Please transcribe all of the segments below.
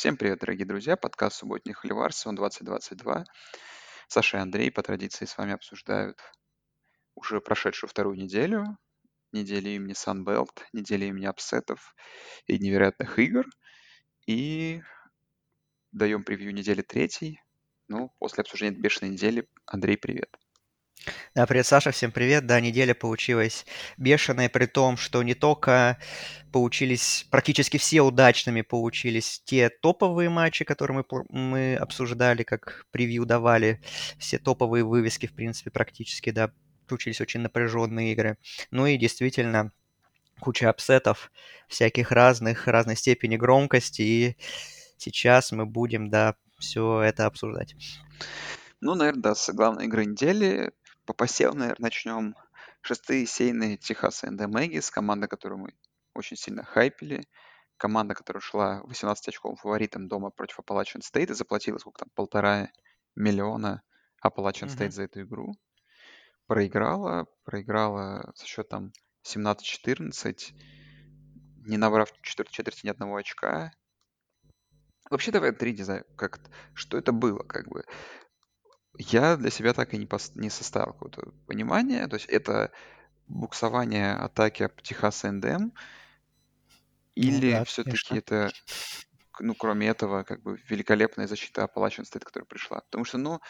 Всем привет, дорогие друзья. Подкаст «Субботний холивар», сезон 2022. Саша и Андрей по традиции с вами обсуждают уже прошедшую вторую неделю, неделю имени Sunbelt, неделю имени апсетов и невероятных игр. И даем превью недели третьей. Ну, после обсуждения бешеной недели. Андрей, привет. Да, привет, Саша, всем привет. Да, неделя получилась бешеная, при том, что не только получились, практически все удачными получились те топовые матчи, которые мы, мы обсуждали, как превью давали, все топовые вывески, в принципе, практически, да, получились очень напряженные игры. Ну и действительно, куча апсетов, всяких разных, разной степени громкости, и сейчас мы будем, да, все это обсуждать. Ну, наверное, да, с главной игры недели по посеву, наверное, начнем. Шестые сейные Техас НД Мэггис, команда, которую мы очень сильно хайпили. Команда, которая шла 18 очков фаворитом дома против Appalachian State и заплатила сколько там, полтора миллиона Appalachian State mm-hmm. за эту игру. Проиграла, проиграла со счетом 17-14, не набрав в четвертой четверти ни одного очка. Вообще, давай, три, не знаю, как что это было, как бы я для себя так и не, пос- не составил какого-то понимания. То есть это буксование атаки Техас НДМ ну или да, все-таки это, ну, кроме этого, как бы великолепная защита Appalachian State, которая пришла. Потому что, ну,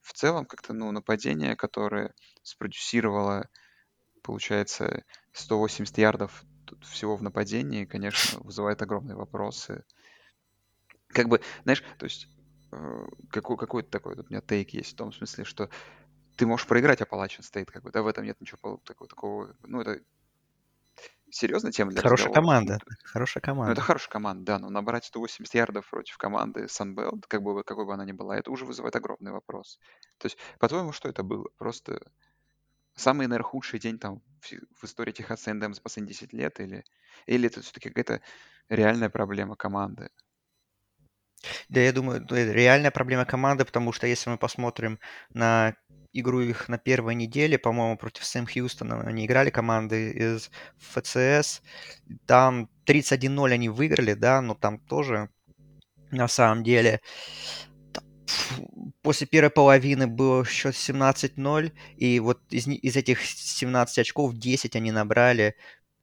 в целом, как-то, ну, нападение, которое спродюсировало, получается, 180 ярдов всего в нападении, конечно, вызывает огромные вопросы. Как бы, знаешь, то есть какой, какой-то такой вот у меня тейк есть в том смысле, что ты можешь проиграть Appalachian State, как бы, да, в этом нет ничего такого, такого ну, это серьезная тема для Хорошая разговора. команда, хорошая команда. Ну, это хорошая команда, да, но набрать 180 ярдов против команды Sunbelt, как бы, какой бы она ни была, это уже вызывает огромный вопрос. То есть, по-твоему, что это было? Просто самый, наверное, худший день там в, в истории Техаса Эндем за последние 10 лет или, или это все-таки какая-то реальная проблема команды? Да, я думаю, это реальная проблема команды, потому что если мы посмотрим на игру их на первой неделе, по-моему, против Сэм Хьюстона, они играли команды из ФЦС, там 31-0 они выиграли, да, но там тоже на самом деле после первой половины был счет 17-0, и вот из, из этих 17 очков 10 они набрали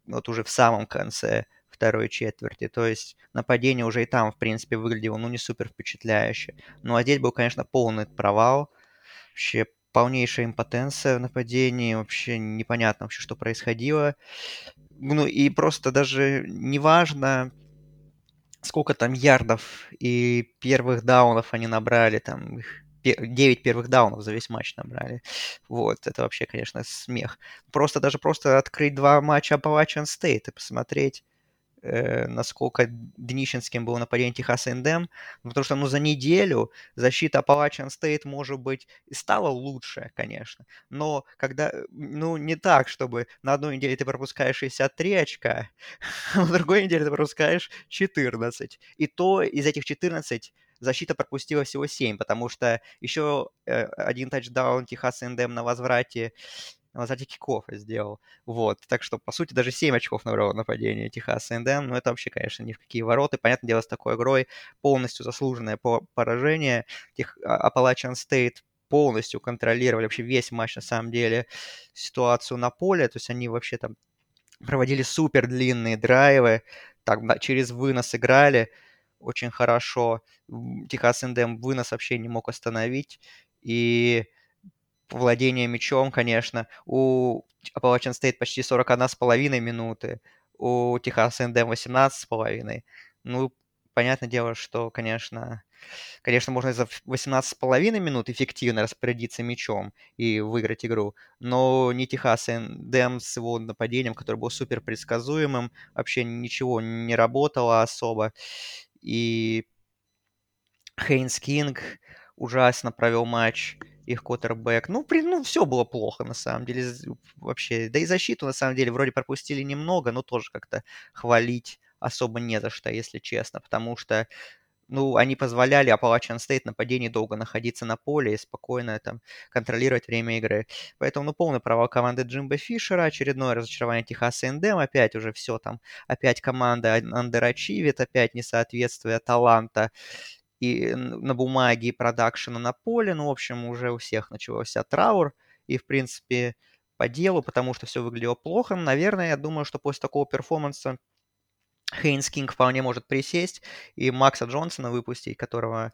вот уже в самом конце второй четверти. То есть нападение уже и там, в принципе, выглядело, ну, не супер впечатляюще. Ну, а здесь был, конечно, полный провал. Вообще полнейшая импотенция в нападении. Вообще непонятно вообще, что происходило. Ну, и просто даже неважно, сколько там ярдов и первых даунов они набрали, там 9 первых даунов за весь матч набрали. Вот, это вообще, конечно, смех. Просто даже просто открыть два матча Appalachian State и посмотреть, э, насколько днищенским было нападение Техаса Эндем, потому что, ну, за неделю защита Appalachian State, может быть, и стала лучше, конечно, но когда, ну, не так, чтобы на одной неделе ты пропускаешь 63 очка, а на другой неделе ты пропускаешь 14, и то из этих 14 защита пропустила всего 7, потому что еще э, один тачдаун Техас Эндем на возврате сзади киков сделал. Вот. Так что, по сути, даже 7 очков набрало нападение Техаса Эндем. Но это вообще, конечно, ни в какие вороты. Понятное дело, с такой игрой полностью заслуженное поражение. Тех, а, Appalachian State полностью контролировали вообще весь матч, на самом деле, ситуацию на поле. То есть они вообще там проводили супер длинные драйвы, так, через вынос играли очень хорошо. Техас Эндем вынос вообще не мог остановить. И владение мячом, конечно. У Appalachian State почти 41,5 минуты, у Техас Эндем 18,5. Ну, понятное дело, что, конечно, конечно, можно за 18,5 минут эффективно распорядиться мячом и выиграть игру, но не Техас Эндем с его нападением, которое было супер предсказуемым, вообще ничего не работало особо. И Хейнс Кинг ужасно провел матч их квотербек. Ну, при, ну, все было плохо, на самом деле, вообще. Да и защиту, на самом деле, вроде пропустили немного, но тоже как-то хвалить особо не за что, если честно, потому что ну, они позволяли Appalachian State нападении долго находиться на поле и спокойно там контролировать время игры. Поэтому, ну, полный провал команды Джимба Фишера, очередное разочарование Техаса Эндем, опять уже все там, опять команда андерачивит, опять несоответствие таланта и на бумаге, и продакшена на поле. Ну, в общем, уже у всех начался траур, и, в принципе, по делу, потому что все выглядело плохо. Наверное, я думаю, что после такого перформанса Хейнс Кинг вполне может присесть и Макса Джонсона выпустить, которого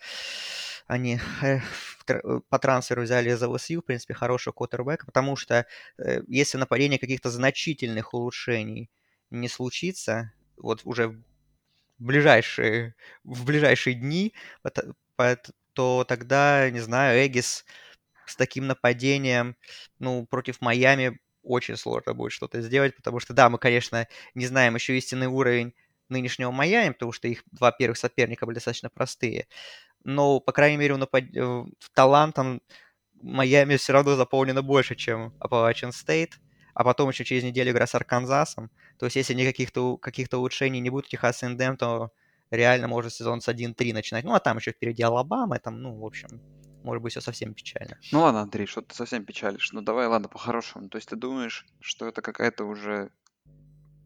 они э, э, по трансферу взяли из ЛСЮ, в принципе, хорошего квотербека, потому что э, если нападение каких-то значительных улучшений не случится, вот уже ближайшие, в ближайшие дни, то тогда, не знаю, Эгис с таким нападением, ну, против Майами очень сложно будет что-то сделать, потому что, да, мы, конечно, не знаем еще истинный уровень нынешнего Майами, потому что их два первых соперника были достаточно простые. Но, по крайней мере, напад... Э, талантом Майами все равно заполнено больше, чем Appalachian State. А потом еще через неделю игра с Арканзасом. То есть, если никаких-то каких улучшений не будет у Техаса Эндем, то реально можно сезон с 1-3 начинать. Ну, а там еще впереди Алабама, там, ну, в общем, может быть, все совсем печально. Ну ладно, Андрей, что ты совсем печалишь. Ну давай, ладно, по-хорошему. То есть ты думаешь, что это какая-то уже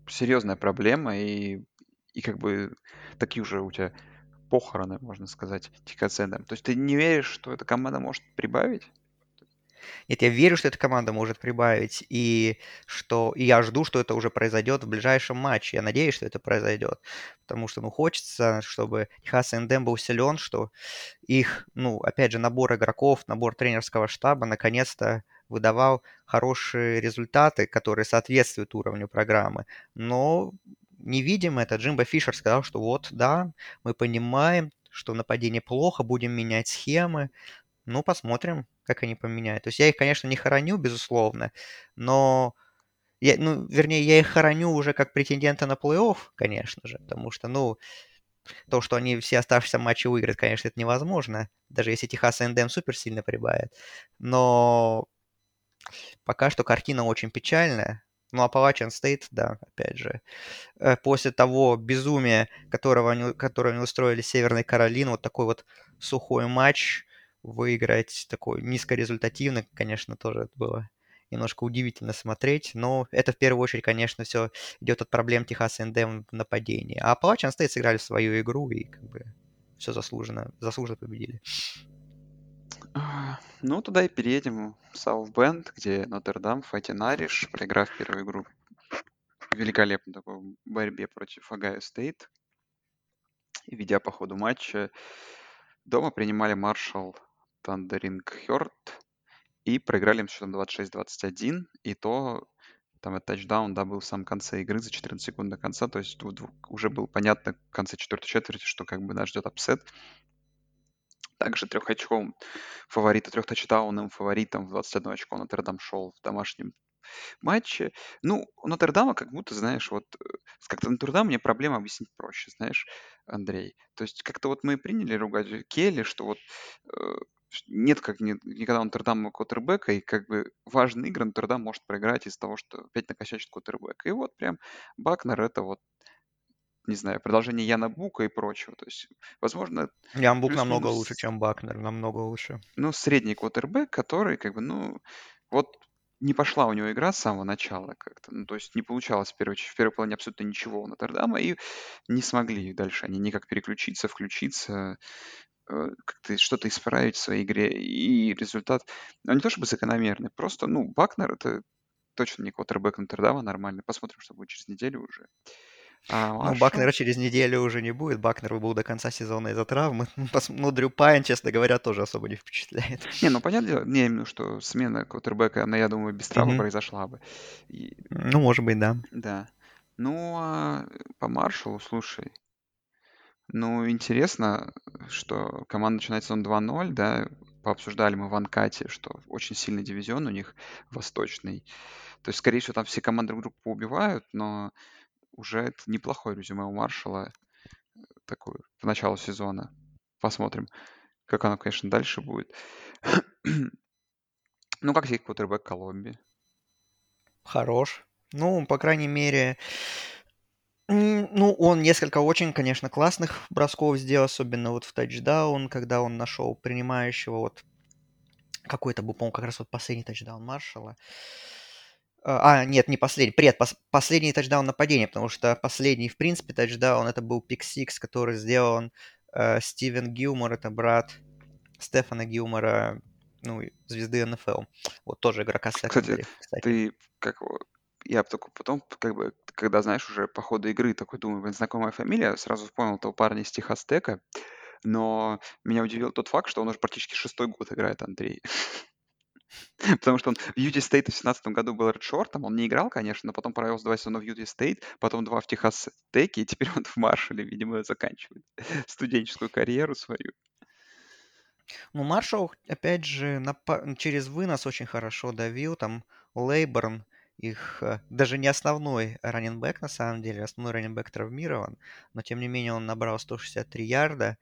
серьезная проблема, и, и как бы такие уже у тебя похороны, можно сказать, Тикацендом. То есть ты не веришь, что эта команда может прибавить? Нет, я верю, что эта команда может прибавить, и что и я жду, что это уже произойдет в ближайшем матче. Я надеюсь, что это произойдет, потому что, ну, хочется, чтобы Техас Эндем был силен, что их, ну, опять же, набор игроков, набор тренерского штаба наконец-то выдавал хорошие результаты, которые соответствуют уровню программы. Но не видим это. Джимбо Фишер сказал, что вот, да, мы понимаем, что нападение плохо, будем менять схемы. Ну, посмотрим, как они поменяют. То есть я их, конечно, не хороню, безусловно, но... Я, ну, вернее, я их хороню уже как претендента на плей-офф, конечно же, потому что, ну, то, что они все оставшиеся матчи выиграют, конечно, это невозможно, даже если Техас НДМ супер сильно прибавит. Но пока что картина очень печальная. Ну, Appalachian State, да, опять же, э, после того безумия, которого они, которое они устроили Северной Каролине, вот такой вот сухой матч, выиграть такой низкорезультативный, конечно, тоже было немножко удивительно смотреть, но это в первую очередь, конечно, все идет от проблем Техаса НДМ в нападении. А Appalachian State сыграли свою игру и как бы все заслуженно, заслуженно победили. А, ну, туда и переедем в Саут Бенд, где Нотр-Дам, Fighting Irish, проиграв первую игру в великолепной такой борьбе против Ohio State, и ведя по ходу матча, дома принимали Marshall Thundering Herd и проиграли им счетом 26-21, и то там этот тачдаун, да, был в самом конце игры за 14 секунд до конца, то есть уже было понятно в конце четвертой четверти, что как бы нас ждет upset. Также трехочковым фаворитом, трехтачдауновым фаворитом в 21 очко Нотр-Дам шел в домашнем матче. Ну, у Нотр-Дама как будто, знаешь, вот э, как-то Нотр-Дам мне проблема объяснить проще, знаешь, Андрей. То есть как-то вот мы приняли ругать Келли, что вот э, нет как ни- никогда Нотр-Дама квотербека, и как бы важные игры Нотр-Дам может проиграть из-за того, что опять накосячит квотербек. И вот прям Бакнер это вот не знаю, продолжение Яна Бука и прочего. То есть, возможно, Ян Бук намного лучше, чем Бакнер, намного лучше. Ну, средний квотербек, который, как бы, ну, вот не пошла у него игра с самого начала как-то. Ну, то есть не получалось в первой, в первой половине абсолютно ничего у Нотр-Дама, и не смогли дальше они никак переключиться, включиться, как-то что-то исправить в своей игре. И результат, ну, не то чтобы закономерный, просто, ну, Бакнер — это точно не квотербек Нотр-Дама нормальный. Посмотрим, что будет через неделю уже. А, ну, Маршалл... Бакнера через неделю уже не будет. Бакнер был до конца сезона из-за травмы. Ну, Дрю Пайн, честно говоря, тоже особо не впечатляет. Не, ну, понятное дело, не именно, что смена квотербека, она, я думаю, без травмы mm-hmm. произошла бы. И... Ну, может быть, да. Да. Ну, а по Маршалу, слушай, ну, интересно, что команда начинает сезон 2-0, да, пообсуждали мы в Анкате, что очень сильный дивизион у них восточный. То есть, скорее всего, там все команды друг друга поубивают, но уже это неплохое резюме у Маршала такое в начало сезона. Посмотрим, как оно, конечно, дальше будет. ну, как тебе квотербек Колумбии? Хорош. Ну, по крайней мере, М, Ну, он несколько очень, конечно, классных бросков сделал, особенно вот в тачдаун, когда он нашел принимающего вот какой-то был, по-моему, как раз вот последний тачдаун Маршалла. А, а, нет, не последний, пред, пос- последний тачдаун нападения, потому что последний, в принципе, тачдаун это был пик Сикс, который сделан э, Стивен Гилмор, это брат Стефана Гилмора, ну, звезды НФЛ. Вот тоже игрока Кстати, секондари, кстати. ты как его- я только потом, как бы, когда знаешь уже по ходу игры, такой думаю, блин, знакомая фамилия, сразу вспомнил того парня из Техастека, но меня удивил тот факт, что он уже практически шестой год играет, Андрей. Потому что он в Utah State в 2017 году был redshirt ом, он не играл, конечно, но потом провел два сезона в Utah State, потом два в Texas Tech е, и теперь он в Маршале, видимо, заканчивает студенческую карьеру свою. Ну, Маршалл, опять же, напа- через вынос очень хорошо давил. Там Лейборн, их э, даже не основной running back, на самом деле. Основной running back травмирован. Но, тем не менее, он набрал 163 ярда,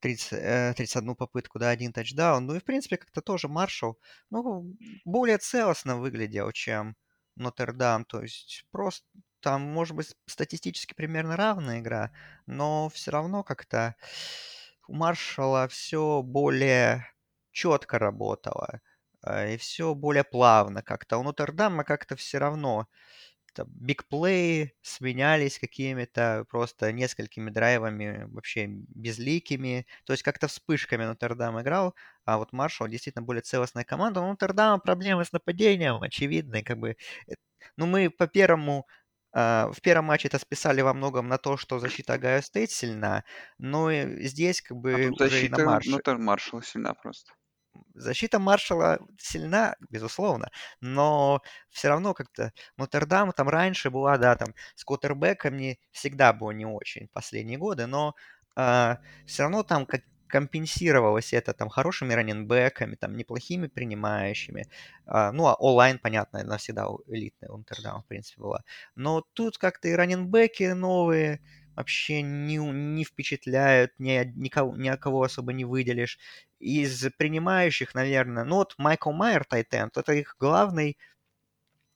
30, э, 31 попытку, да, один тачдаун. Ну и, в принципе, как-то тоже Маршалл, ну, более целостно выглядел, чем Нотр-Дам. То есть просто там, может быть, статистически примерно равная игра, но все равно как-то у Маршалла все более четко работало, э, и все более плавно как-то. У Нотр-Дама как-то все равно бигплеи сменялись какими-то просто несколькими драйвами вообще безликими. То есть как-то вспышками Нотр-Дам играл, а вот Маршалл действительно более целостная команда. У Нотр-Дама проблемы с нападением очевидные. Как бы, э, ну, мы по первому а, в первом матче это списали во многом на то, что защита Огайо Стейт сильна, но здесь как А бы тут уже и на защита марше. Нотер Маршалла сильна просто. Защита Маршала сильна, безусловно, но все равно как-то Нотр-Дам там раньше была, да, там с квотербеками всегда было не очень последние годы, но все равно там как компенсировалось это там хорошими раненбеками, там неплохими принимающими. А, ну, а онлайн, понятно, она всегда элитная у в принципе, была. Но тут как-то и раненбеки новые, вообще не, не впечатляют, ни, никого, ни кого особо не выделишь из принимающих, наверное, ну вот Майкл Майер, Тайтенд, это их главный,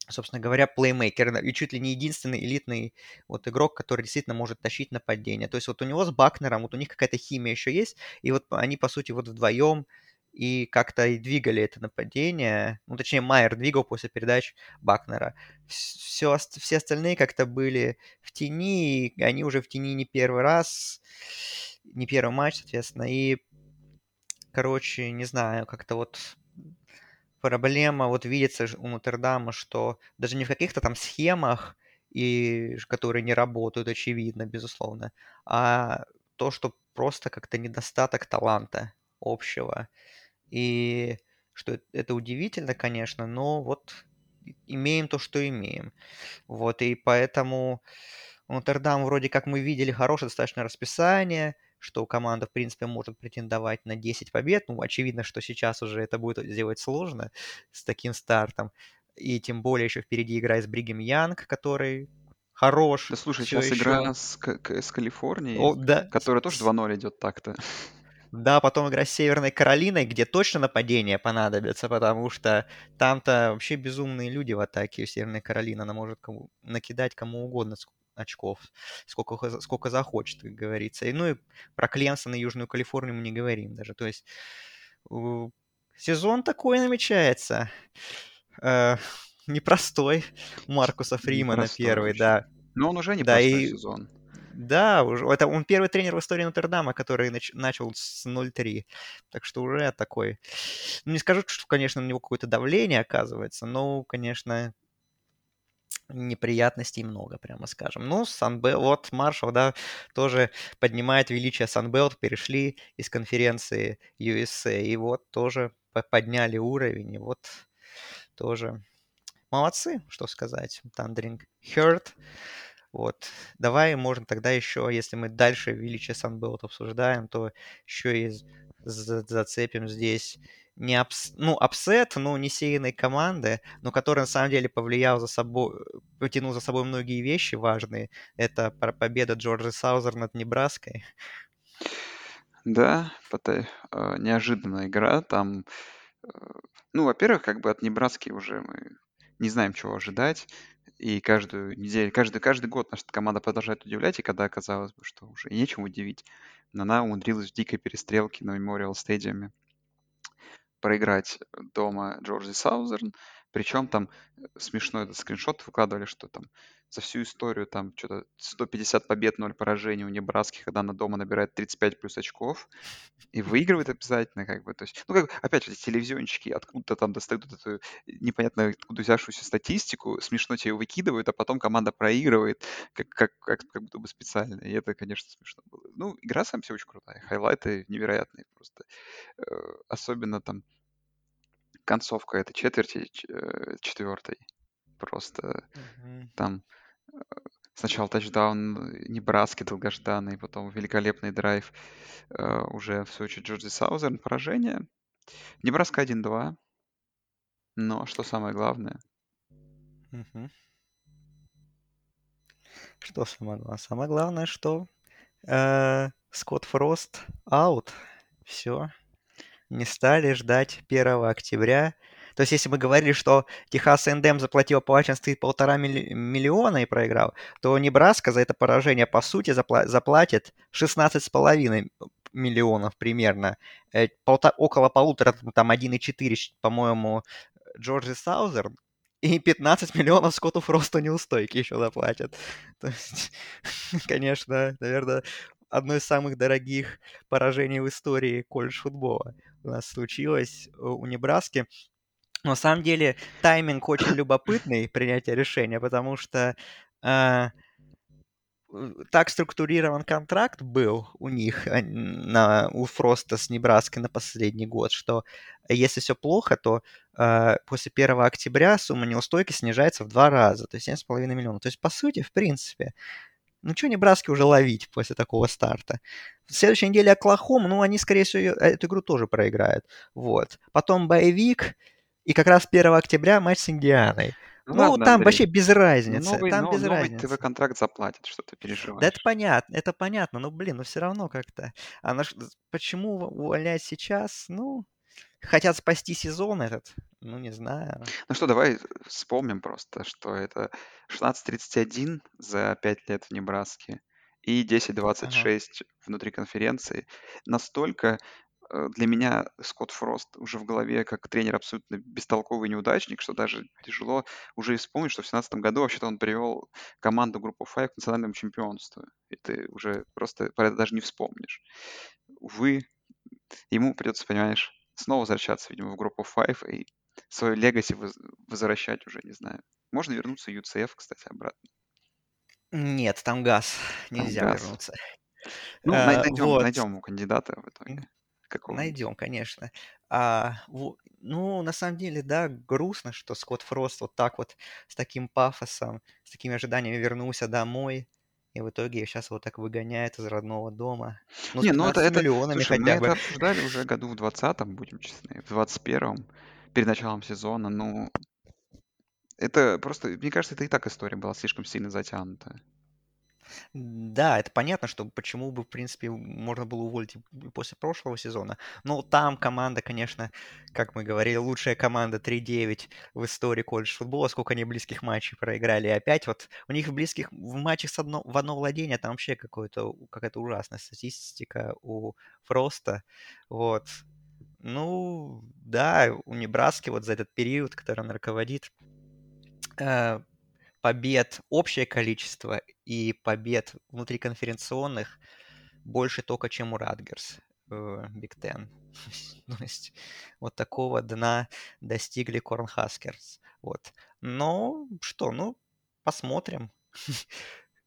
собственно говоря, плеймейкер и чуть ли не единственный элитный вот игрок, который действительно может тащить нападение. То есть вот у него с Бакнером, вот у них какая-то химия еще есть, и вот они, по сути, вот вдвоем и как-то и двигали это нападение. Ну, точнее, Майер двигал после передач Бакнера. Все, все остальные как-то были в тени, и они уже в тени не первый раз, не первый матч, соответственно, и короче, не знаю, как-то вот проблема вот видится у Нотр-Дама, что даже не в каких-то там схемах, и, которые не работают, очевидно, безусловно, а то, что просто как-то недостаток таланта общего. И что это удивительно, конечно, но вот имеем то, что имеем. Вот, и поэтому Нотр-Дам вроде как мы видели хорошее достаточно расписание, что команда, в принципе, может претендовать на 10 побед. Ну, очевидно, что сейчас уже это будет сделать сложно с таким стартом. И тем более еще впереди игра с Бригем Янг, который хорош Да слушай, сейчас еще. игра с, К- с Калифорнией, О, да, которая тоже 2-0 идет так-то. Да, потом игра с Северной Каролиной, где точно нападение понадобится, потому что там-то вообще безумные люди в атаке у Северной Каролины. Она может кому, накидать кому угодно очков, сколько, сколько захочет, как говорится. И, ну и про Клемсон и Южную Калифорнию мы не говорим даже. То есть сезон такой намечается. Э, непростой Маркуса Фримана Непростой первый, очень. да. Но он уже Да, непростой и сезон. Да, уже это он первый тренер в истории Нотр-Дама, который нач, начал с 0-3. Так что уже такой... Ну, не скажу, что, конечно, на него какое-то давление оказывается, но, конечно, неприятностей много, прямо скажем. Ну, Sun Belt, вот Маршал, да, тоже поднимает величие Sun Belt, перешли из конференции USA, и вот тоже подняли уровень, и вот тоже молодцы, что сказать. Thundering Herd, вот. Давай, можно тогда еще, если мы дальше величие Sun Belt обсуждаем, то еще и зацепим здесь не ups... ну, upset, ну, не сеянной команды, но который на самом деле повлиял за собой, потянул за собой многие вещи важные. Это победа Джорджа Саузер над Небраской. Да, это неожиданная игра. Там, ну, во-первых, как бы от Небраски уже мы не знаем, чего ожидать. И каждую неделю, каждый, каждый год наша команда продолжает удивлять, и когда казалось бы, что уже нечем удивить, она умудрилась в дикой перестрелке на Memorial Stadium проиграть дома Джорджи Саузерн. Причем там э, смешной этот скриншот выкладывали, что там за всю историю там что-то 150 побед, 0 поражений у Небраски, когда она дома набирает 35 плюс очков и выигрывает обязательно, как бы, то есть, ну, как, опять же, эти телевизионщики откуда-то там достают эту непонятно откуда взявшуюся статистику, смешно тебе выкидывают, а потом команда проигрывает, как, как, как, как будто бы специально, и это, конечно, смешно было. Ну, игра сам все очень крутая, хайлайты невероятные просто, э, особенно там концовка этой четверти, э, четвертой, просто Мгм. там э, сначала тачдаун Небраски долгожданный, потом великолепный драйв э, уже в случае Джорджи Саузерн, поражение. Небраска 1-2. Но что самое главное, Мгм. Что самое главное? Самое главное, что э, Скотт Фрост аут. Все. Не стали ждать 1 октября. То есть, если мы говорили, что Техас Эндем заплатил Washington полтора милли- миллиона и проиграл, то Небраска за это поражение, по сути, запла- заплатит 16,5 миллионов примерно. Э, полта- около полутора, там 1,4, щ- по-моему, Джорджи Саузерн. И 15 миллионов Скотту Фросту неустойки еще заплатят. То есть, конечно, наверное, одно из самых дорогих поражений в истории колледж-футбола у нас случилось э, у Небраски. На самом деле тайминг очень любопытный принятия решения, потому что э, э, так структурирован контракт был у них, а, на, у Фроста с Небраской на последний год, что если все плохо, то э, после 1 октября сумма неустойки снижается в два раза, то есть 7,5 миллионов. То есть, по сути, в принципе, ну что Небраске уже ловить после такого старта? В следующей неделе Оклахома, ну они, скорее всего, её- эту игру тоже проиграют. Вот. Потом боевик, и как раз 1 октября матч с Индианой. ну Ну, ладно, там Андрей, вообще без разницы, новый, там но- без новый разницы. ТВ-контракт заплатит, что ты Да это переживаешь. понятно, это понятно, но, блин, ну все равно как-то. А на ш- почему увольнять сейчас? Ну, хотят спасти сезон этот? Ну, не знаю. Ну что, давай вспомним просто, что это 16.31 за 5 лет в Небраске и Ага. 10.26 внутри конференции. Настолько э, для меня Скотт Фрост уже в голове как тренер абсолютно бестолковый неудачник, что даже тяжело уже вспомнить, что в 2017 году вообще-то он привел команду группу 5 к национальному чемпионству. И ты уже просто про это даже не вспомнишь. Увы, ему придется, понимаешь, снова возвращаться, видимо, в группу 5 и свою легаси воз- возвращать уже, не знаю. Можно вернуться в UCF, кстати, обратно. Нет, там газ, Там нельзя газ. вернуться. Ну, Э, найдем, вот. найдем кандидата в итоге. Какого-нибудь. Найдем, конечно. А, во- ну, на самом деле, да, грустно, что Скотт Фрост вот так вот с таким пафосом, с такими ожиданиями вернулся домой, и в итоге сейчас вот так выгоняет из родного дома. Ну, Не, ну это, 15 это, миллионами слушай, мы хотя это бы. обсуждали уже году в 20-м, будем честны, в 21-м, перед началом сезона. Ну, это просто, мне кажется, это и так история была слишком сильно затянута. Да, это понятно, что почему бы, в принципе, можно было уволить после прошлого сезона. Но там команда, конечно, как мы говорили, лучшая команда 3-9 в истории колледж футбола. Сколько они близких матчей проиграли. И опять вот у них в близких в матчах с одно, в одно владение там вообще какое-то, какая-то ужасная статистика у Фроста. Вот. Ну, да, у Небраски вот за этот период, который он руководит, э, побед общее количество и побед внутриконференционных больше только, чем у Rutgers Big Ten. То есть вот такого дна достигли Cornhuskers. Вот. Но что, ну, посмотрим.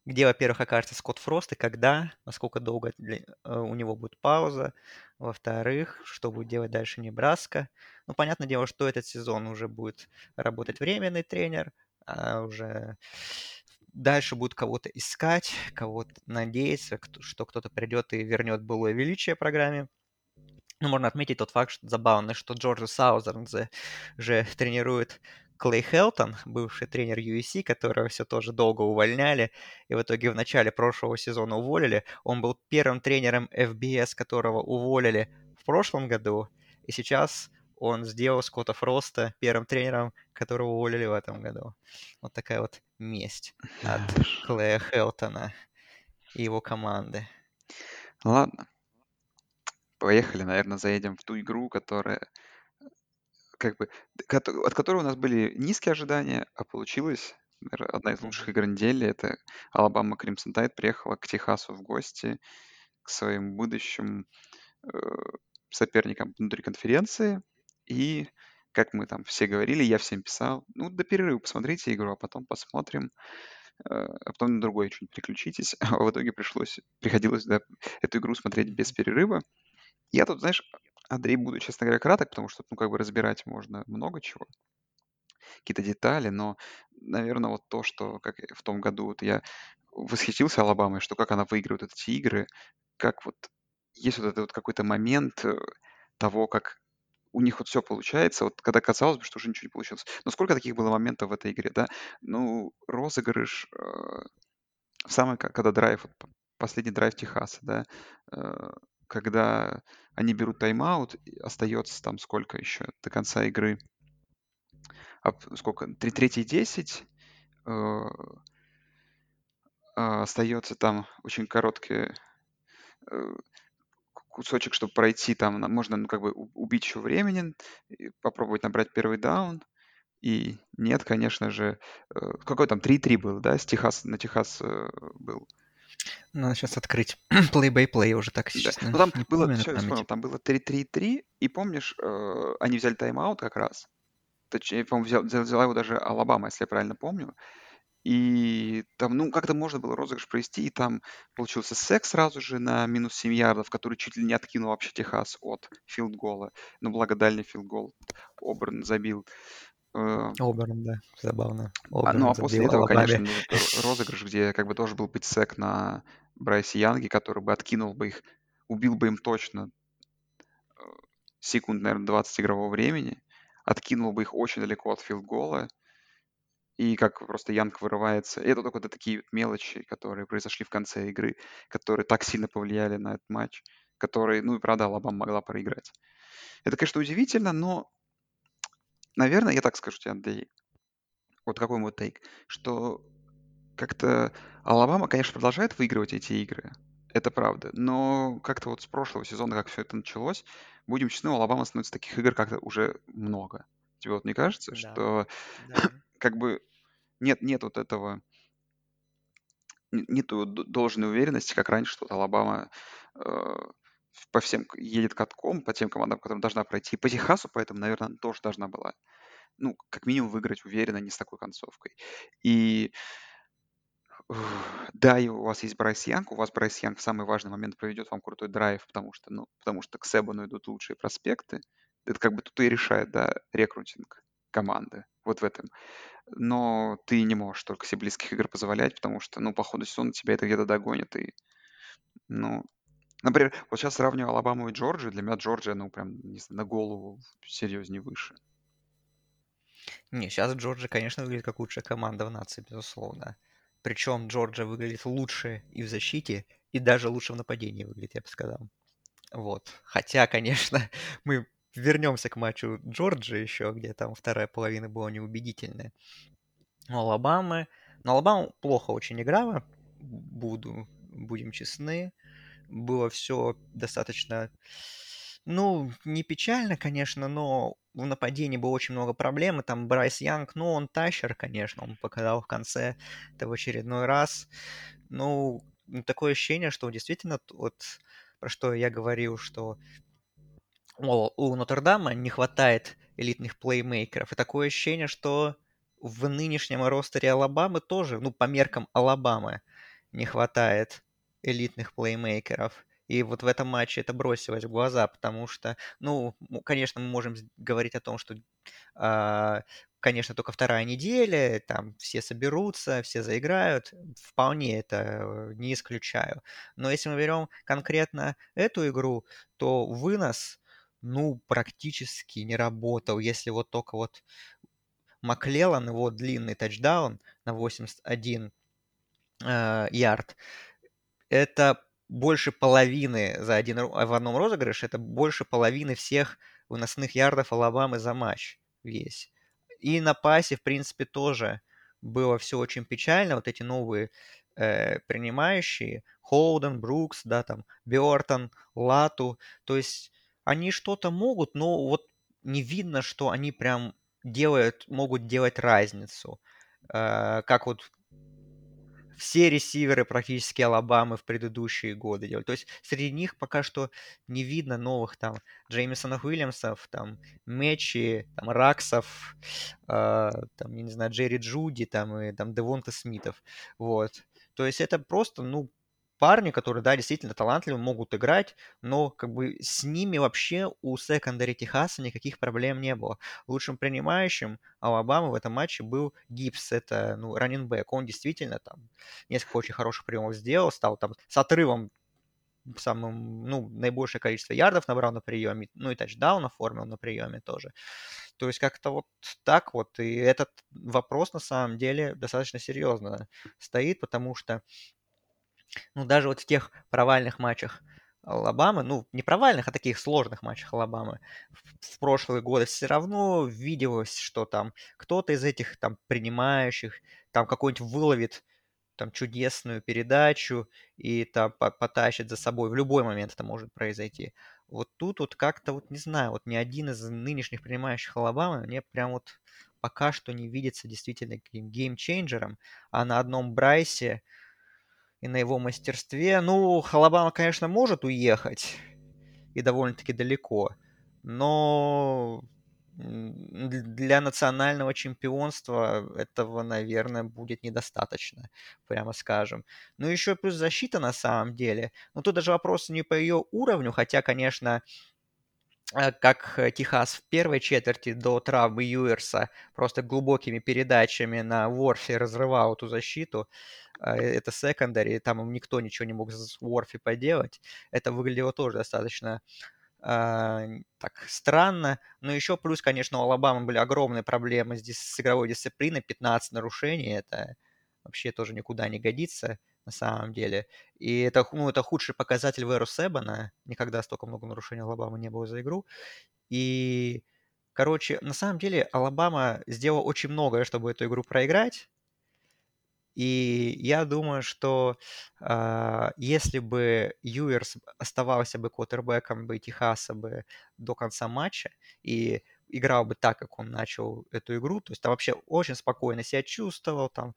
Где, во-первых, окажется Скотт Фрост и когда, насколько долго для- э, у него будет пауза. Во-вторых, что будет делать дальше Небраска. Ну, понятное дело, что этот сезон уже будет работать временный тренер, а уже дальше будут кого-то искать, кого-то надеяться, что кто-то придет и вернет былое величие программе. Ну, можно отметить тот факт, что забавно, что Джорджи Саузернзе же тренирует Клей Хелтон, бывший тренер USC, которого все тоже долго увольняли, и в итоге в начале прошлого сезона уволили. Он был первым тренером FBS, которого уволили в прошлом году, и сейчас он сделал Скотта Фроста первым тренером, которого уволили в этом году. Вот такая вот месть от Клея Хелтона и его команды. Ладно. Поехали, наверное, заедем в ту игру, которая как бы, от которой у нас были низкие ожидания, а получилась наверное, одна из лучших игр недели. Это Алабама Кримсон Тайд приехала к Техасу в гости, к своим будущим э, соперникам внутри конференции. И, как мы там все говорили, я всем писал, ну, до перерыва посмотрите игру, а потом посмотрим, э, а потом на другое что-нибудь переключитесь. А в итоге пришлось, приходилось да, эту игру смотреть без перерыва. Я тут, знаешь, Андрей, буду, честно говоря, краток, потому что, ну, как бы разбирать можно много чего, какие-то детали, но, наверное, вот то, что как в том году вот я восхитился Алабамой, что как она выигрывает эти игры, как вот есть вот этот вот какой-то момент э, того, как у них вот все получается, вот когда казалось бы, что уже ничего не получилось. Но сколько таких было моментов в этой игре, да? Ну, розыгрыш э, самый, когда драйв, вот, последний драйв Техаса, да, э, когда они берут тайм-аут, остается там сколько еще до конца игры, а, сколько, 3 третий 10, э, а, остается там очень короткий э, кусочек, чтобы пройти, там можно ну, как бы убить еще времени, попробовать набрать первый даун, и нет, конечно же, э, какой там 3-3 был, да, с Техас, на Техас э, был. Надо сейчас открыть play-by-play уже так сейчас. Да. Ну, там было, все, я вспомнил, там было 3-3-3, и помнишь, э, они взяли тайм-аут как раз. Точнее, по-моему, взял, взяла его даже Алабама, если я правильно помню. И там, ну, как-то можно было розыгрыш провести, и там получился секс сразу же на минус 7 ярдов, который чуть ли не откинул вообще Техас от филд-гола. Но благо дальний филд-гол Оберн забил. Э, Оберн, да, забавно. А, ну, а после этого, конечно, розыгрыш, где как бы тоже был быть сек на Брайсе Янге, который бы откинул бы их, убил бы им точно э, секунд, наверное, 20 игрового времени, откинул бы их очень далеко от филд-гола, и как просто Янг вырывается. И это только вот такие мелочи, которые произошли в конце игры, которые так сильно повлияли на этот матч, которые, ну и правда, Алабама могла проиграть. Это, конечно, удивительно, но, наверное, я так скажу тебе, Андрей, вот какой мой take, что как-то Алабама, конечно, продолжает выигрывать эти игры, это правда, но как-то вот с прошлого сезона, как все это началось, будем честны, у Алабама становится таких игр как-то уже много. Тебе вот не кажется, да. что да. как бы нет, нет вот этого, нету должной уверенности, как раньше, что Алабама э, по всем едет катком, по тем командам, которым должна пройти. И по Техасу, поэтому, наверное, тоже должна была, ну, как минимум, выиграть уверенно, не с такой концовкой. И да, и у вас есть Брайс Янг, у вас Брайс Янг в самый важный момент проведет вам крутой драйв, потому что, ну, потому что к Себану идут лучшие проспекты. Это как бы тут и решает, да, рекрутинг команды вот в этом но ты не можешь только себе близких игр позволять, потому что, ну, по ходу сезона тебя это где-то догонит. И, ну, например, вот сейчас сравниваю Алабаму и Джорджию. Для меня Джорджия, ну, прям, не знаю, на голову серьезнее выше. Не, сейчас Джорджия, конечно, выглядит как лучшая команда в нации, безусловно. Причем Джорджия выглядит лучше и в защите, и даже лучше в нападении выглядит, я бы сказал. Вот. Хотя, конечно, мы вернемся к матчу Джорджии еще, где там вторая половина была неубедительная. Но Алабамы... Но Алабама плохо очень играла, буду, будем честны. Было все достаточно... Ну, не печально, конечно, но в нападении было очень много проблем. И там Брайс Янг, ну, он тащер, конечно, он показал в конце это в очередной раз. Ну, такое ощущение, что действительно, вот про что я говорил, что мол, у Нотр-Дама не хватает элитных плеймейкеров. И такое ощущение, что в нынешнем ростере Алабамы тоже, ну, по меркам Алабамы, не хватает элитных плеймейкеров. И вот в этом матче это бросилось в глаза, потому что, ну, конечно, мы можем говорить о том, что, э, конечно, только вторая неделя, там все соберутся, все заиграют. Вполне это не исключаю. Но если мы берем конкретно эту игру, то вынос ну, практически не работал, если вот только вот Маклеллан, его длинный тачдаун на 81 э, ярд, это больше половины за один в одном розыгрыше, это больше половины всех выносных ярдов Алабамы за матч весь. И на пасе, в принципе, тоже было все очень печально. Вот эти новые э, принимающие, Холден, Брукс, да, там, Бертон, Лату, то есть они что-то могут, но вот не видно, что они прям делают, могут делать разницу. Э, как вот все ресиверы практически Алабамы в предыдущие годы делали. То есть среди них пока что не видно новых там Джеймисонов Уильямсов, там Мечи, там Раксов, э, там, я не знаю, Джерри Джуди, там и там Девонта Смитов. Вот. То есть это просто, ну, парни, которые, да, действительно талантливы, могут играть, но как бы с ними вообще у секондари Техаса никаких проблем не было. Лучшим принимающим Алабамы в этом матче был Гибс, это, ну, раненбэк. Он действительно там несколько очень хороших приемов сделал, стал там с отрывом самым, ну, наибольшее количество ярдов набрал на приеме, ну и тачдаун оформил на приеме тоже. То есть как-то вот так вот. И этот вопрос на самом деле достаточно серьезно стоит, потому что ну, даже вот в тех провальных матчах Алабамы, ну, не провальных, а таких сложных матчах Алабамы в, в прошлые годы все равно виделось, что там кто-то из этих там принимающих там какой-нибудь выловит там чудесную передачу и там потащит за собой. В любой момент это может произойти. Вот тут вот как-то вот не знаю, вот ни один из нынешних принимающих Алабамы мне прям вот пока что не видится действительно каким геймчейнджером, а одном Брайсе и на его мастерстве. Ну, Алабама, конечно, может уехать и довольно-таки далеко, но для национального чемпионства этого, наверное, будет недостаточно, прямо скажем. Ну, еще плюс защита на самом деле. Ну, тут даже вопрос не по ее уровню, хотя, конечно, э, как Техас в первой четверти до травмы Юерса просто глубокими передачами на Ворфе разрывал эту защиту. А, э, это секондари, там никто ничего не мог с Ворфи поделать. Это выглядело тоже достаточно Uh, так странно. Но еще плюс, конечно, у Алабамы были огромные проблемы здесь с игровой дисциплиной. 15 нарушений. Это вообще тоже никуда не годится на самом деле. И это, ну, это худший показатель в эру Себана. Никогда столько много нарушений Алабамы не было за игру. И, короче, на самом деле Алабама сделала очень многое, чтобы эту игру проиграть. И я думаю, что э, если бы Юерс оставался бы квотербеком бы Техаса бы до конца матча и играл бы так, как он начал эту игру, то есть там вообще очень спокойно себя чувствовал, там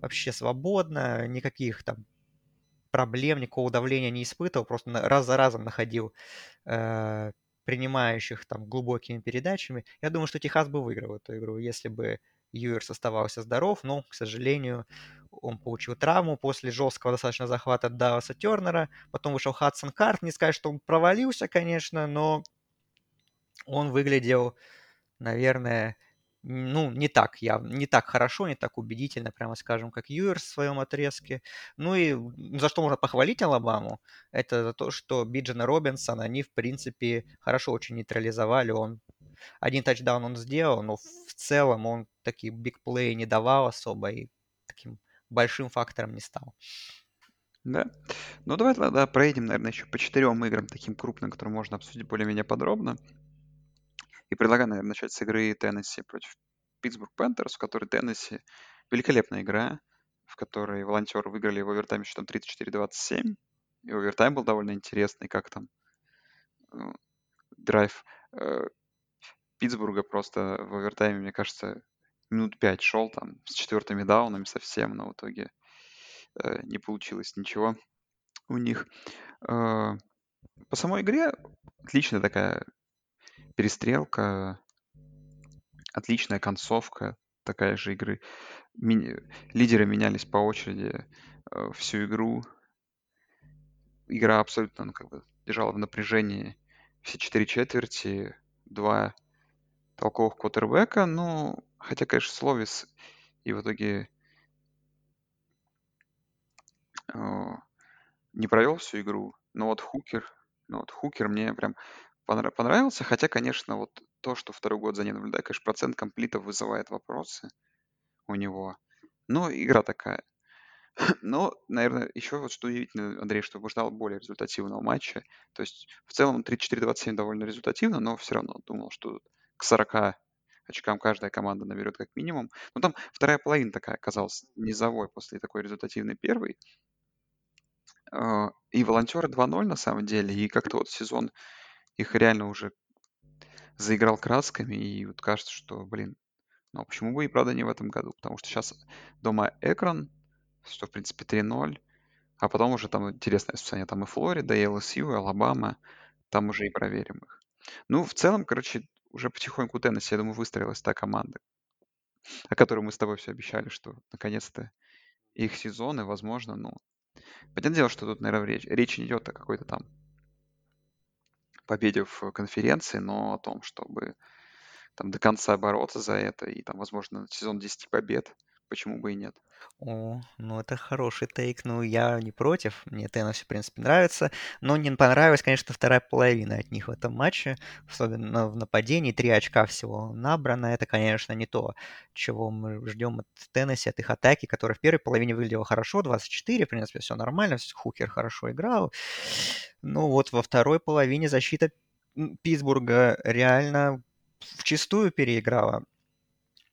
вообще свободно, никаких там проблем, никакого давления не испытывал, просто раз за разом находил э, принимающих там глубокими передачами. Я думаю, что Техас бы выиграл эту игру, если бы Юерс оставался здоров, но, к сожалению, он получил травму после жесткого достаточно захвата Далласа Тернера. Потом вышел Хадсон Карт. Не сказать, что он провалился, конечно, но он выглядел, наверное, ну, не так явно, не так хорошо, не так убедительно, прямо скажем, как Юерс в своем отрезке. Ну и за что можно похвалить Алабаму, это за то, что Биджина Робинсон они, в принципе, хорошо очень нейтрализовали. Он один тачдаун он сделал, но в целом он такие бигплеи не давал особо и таким большим фактором не стал. Да. Ну, давай тогда проедем, наверное, еще по четырем играм, таким крупным, которые можно обсудить более-менее подробно. И предлагаю, наверное, начать с игры Теннесси против Питтсбург Пэнтерс, в которой Теннесси великолепная игра, в которой волонтеры выиграли в овертайме счетом 34-27. И овертайм был довольно интересный, как там э, драйв э, Питтсбурга просто в овертайме, мне кажется, минут пять шел там с четвертыми даунами совсем, но в итоге э, не получилось ничего у них. Э, по самой игре отличная такая перестрелка, отличная концовка такая же игры. Ми- лидеры менялись по очереди э, всю игру. Игра абсолютно ну, как бы лежала в напряжении все четыре четверти. Два толковых квотербека, ну, хотя, конечно, Словис и в итоге э, не провел всю игру, но вот Хукер, ну вот Хукер мне прям понрав- понравился, хотя, конечно, вот то, что второй год за ним наблюдаю, конечно, процент комплитов вызывает вопросы у него, но игра такая. Но, наверное, еще вот что удивительно, Андрей, что ждал более результативного матча. То есть в целом 34-27 довольно результативно, но все равно думал, что к 40 очкам каждая команда наберет как минимум. Но там вторая половина такая оказалась низовой после такой результативной первой. А, И волонтеры 2-0 на самом деле, и как-то вот сезон их реально уже заиграл красками, и вот кажется, что, блин, ну а почему бы и правда не в этом году? Потому что сейчас дома экран, что в принципе 3-0, а потом уже там интересное расписание, там и Флорида, и ЛСЮ, и Алабама, там уже и проверим их. Ну, в целом, короче, уже потихоньку Теннесси, я думаю, выстроилась та команда, о которой мы с тобой все обещали, что наконец-то их сезоны, возможно, ну, понятное дело, что тут, наверное, речь, речь идет о какой-то там победе в конференции, но о том, чтобы там до конца бороться за это и там, возможно, сезон 10 побед, почему бы и нет. О, ну это хороший тейк. Ну, я не против. Мне Теннесси, в принципе, нравится. Но не понравилась, конечно, вторая половина от них в этом матче. Особенно в нападении. Три очка всего набрано. Это, конечно, не то, чего мы ждем от Теннесси, от их атаки, которая в первой половине выглядела хорошо. 24, в принципе, все нормально. Хукер хорошо играл. Ну, вот во второй половине защита Питтсбурга реально вчистую переиграла э,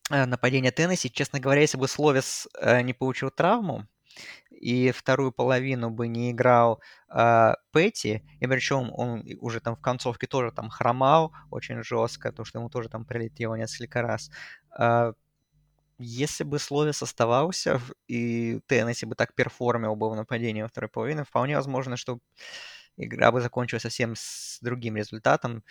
нападение Теннесси. Честно говоря, если бы Словес э, не получил травму и вторую половину бы не играл э, Петти, и причем он уже там в концовке тоже там хромал очень жестко, потому что ему тоже там прилетело несколько раз. Э, если бы Словес оставался и Теннесси бы так перформил бы в нападении во второй половине, вполне возможно, что игра бы закончилась совсем с другим результатом,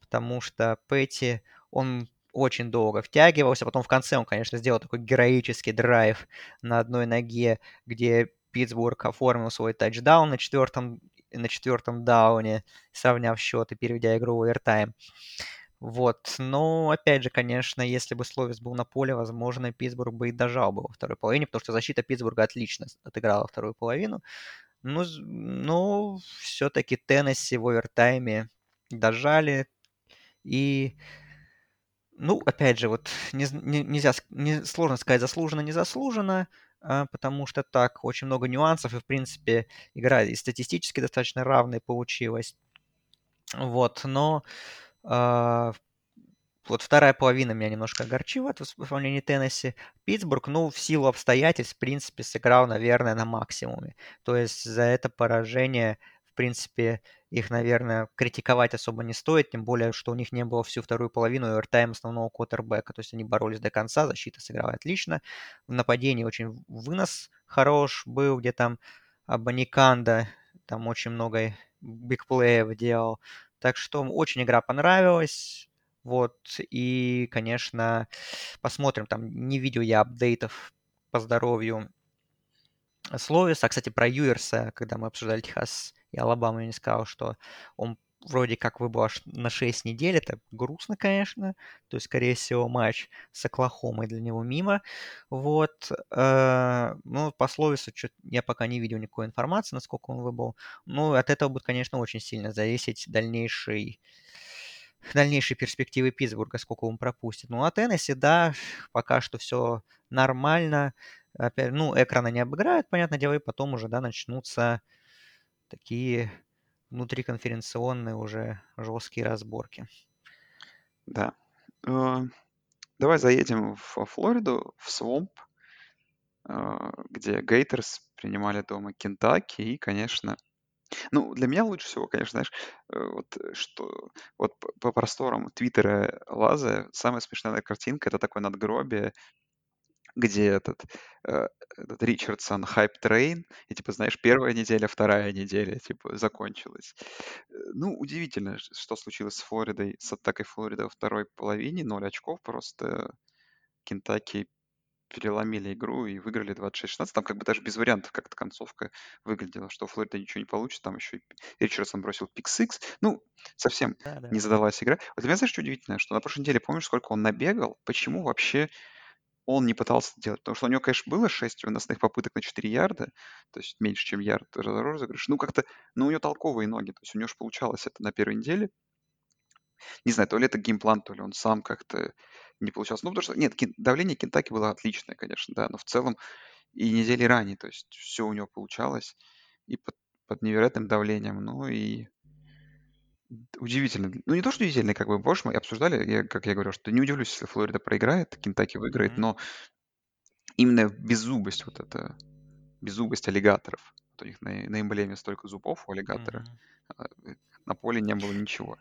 потому что Петти, он очень долго втягивался. Потом в конце он, конечно, сделал такой героический драйв на одной ноге, где Питтсбург оформил свой тачдаун на четвертом, на четвертом дауне, сравняв счет и переведя игру в овертайм. Вот, но опять же, конечно, если бы Словис был на поле, возможно, Питтсбург бы и дожал бы во второй половине, потому что защита Питтсбурга отлично отыграла вторую половину. Ну, ну все-таки Теннесси в овертайме дожали, и ну, опять же, вот не, не, нельзя, не, сложно сказать, заслуженно, не заслуженно, а, потому что так, очень много нюансов, и, в принципе, игра и статистически достаточно равной получилась. Вот, но а, вот вторая половина меня немножко огорчила от исполнения Теннесси. Питтсбург, ну, в силу обстоятельств, в принципе, сыграл, наверное, на максимуме. То есть за это поражение, принципе, их, наверное, критиковать особо не стоит, тем более, что у них не было всю вторую половину овертайм основного квотербека, то есть они боролись до конца, защита сыграла отлично, в нападении очень вынос хорош был, где там Абаниканда, там очень много бигплеев делал, так что очень игра понравилась, вот, и, конечно, посмотрим, там не видел я апдейтов по здоровью Словиса. Кстати, про Юерса, когда мы обсуждали Техас и Алабаму, я не сказал, что он вроде как выбыл аж на 6 недель. Это грустно, конечно. То есть, скорее всего, матч с Оклахомой для него мимо. Вот. Э, ну, по Словису я пока не видел никакой информации, насколько он выбыл. Ну, от этого будет, конечно, очень сильно зависеть дальнейший дальнейшие перспективы Питтсбурга, сколько он пропустит. Ну, а Теннесси, да, пока что все нормально. Опять, ну, экраны не обыграют, понятное дело, и потом уже, да, начнутся такие внутриконференционные уже жесткие разборки. Да. Э, давай заедем в Флориду, в Свомп, э, где Гейтерс принимали дома Кентаки, и, конечно, ну, для меня лучше всего, конечно, знаешь, э, вот что вот по просторам Твиттера лазая, самая смешная картинка- это такое надгробие где этот, э, этот Ричардсон хайп трейн, и типа, знаешь, первая неделя, вторая неделя, типа, закончилась. Э, ну, удивительно, что случилось с Флоридой, с атакой Флориды во второй половине, 0 очков просто. Кентаки переломили игру и выиграли 26-16. Там как бы даже без вариантов как-то концовка выглядела, что Флорида ничего не получит. Там еще и Ричардсон бросил пик-сикс. Ну, совсем Да, да. не задалась игра. Вот для меня, знаешь, что удивительно? Что на прошлой неделе, помнишь, сколько он набегал? Почему вообще он не пытался делать. Потому что у него, конечно, было 6 выносных попыток на 4 ярда, то есть меньше, чем ярд розыгрыш. Ну, как-то, ну, у него толковые ноги, то есть у него же получалось это на первой неделе. Не знаю, то ли это геймплан, то ли он сам как-то не получался. Ну, потому что, нет, давление Кентаки было отличное, конечно, да, но в целом и недели ранее. То есть все у него получалось и под, под невероятным давлением. Ну и удивительно. Ну не то, что удивительно, как бы, боже мой, обсуждали, я, как я говорю, что не удивлюсь, если Флорида проиграет, Кентаки выиграет, Мгм. но именно беззубость вот эта, беззубость аллигаторов. Вот у них на, на эмблеме столько зубов у аллигатора, Мгм. а, э, на поле не было ничего.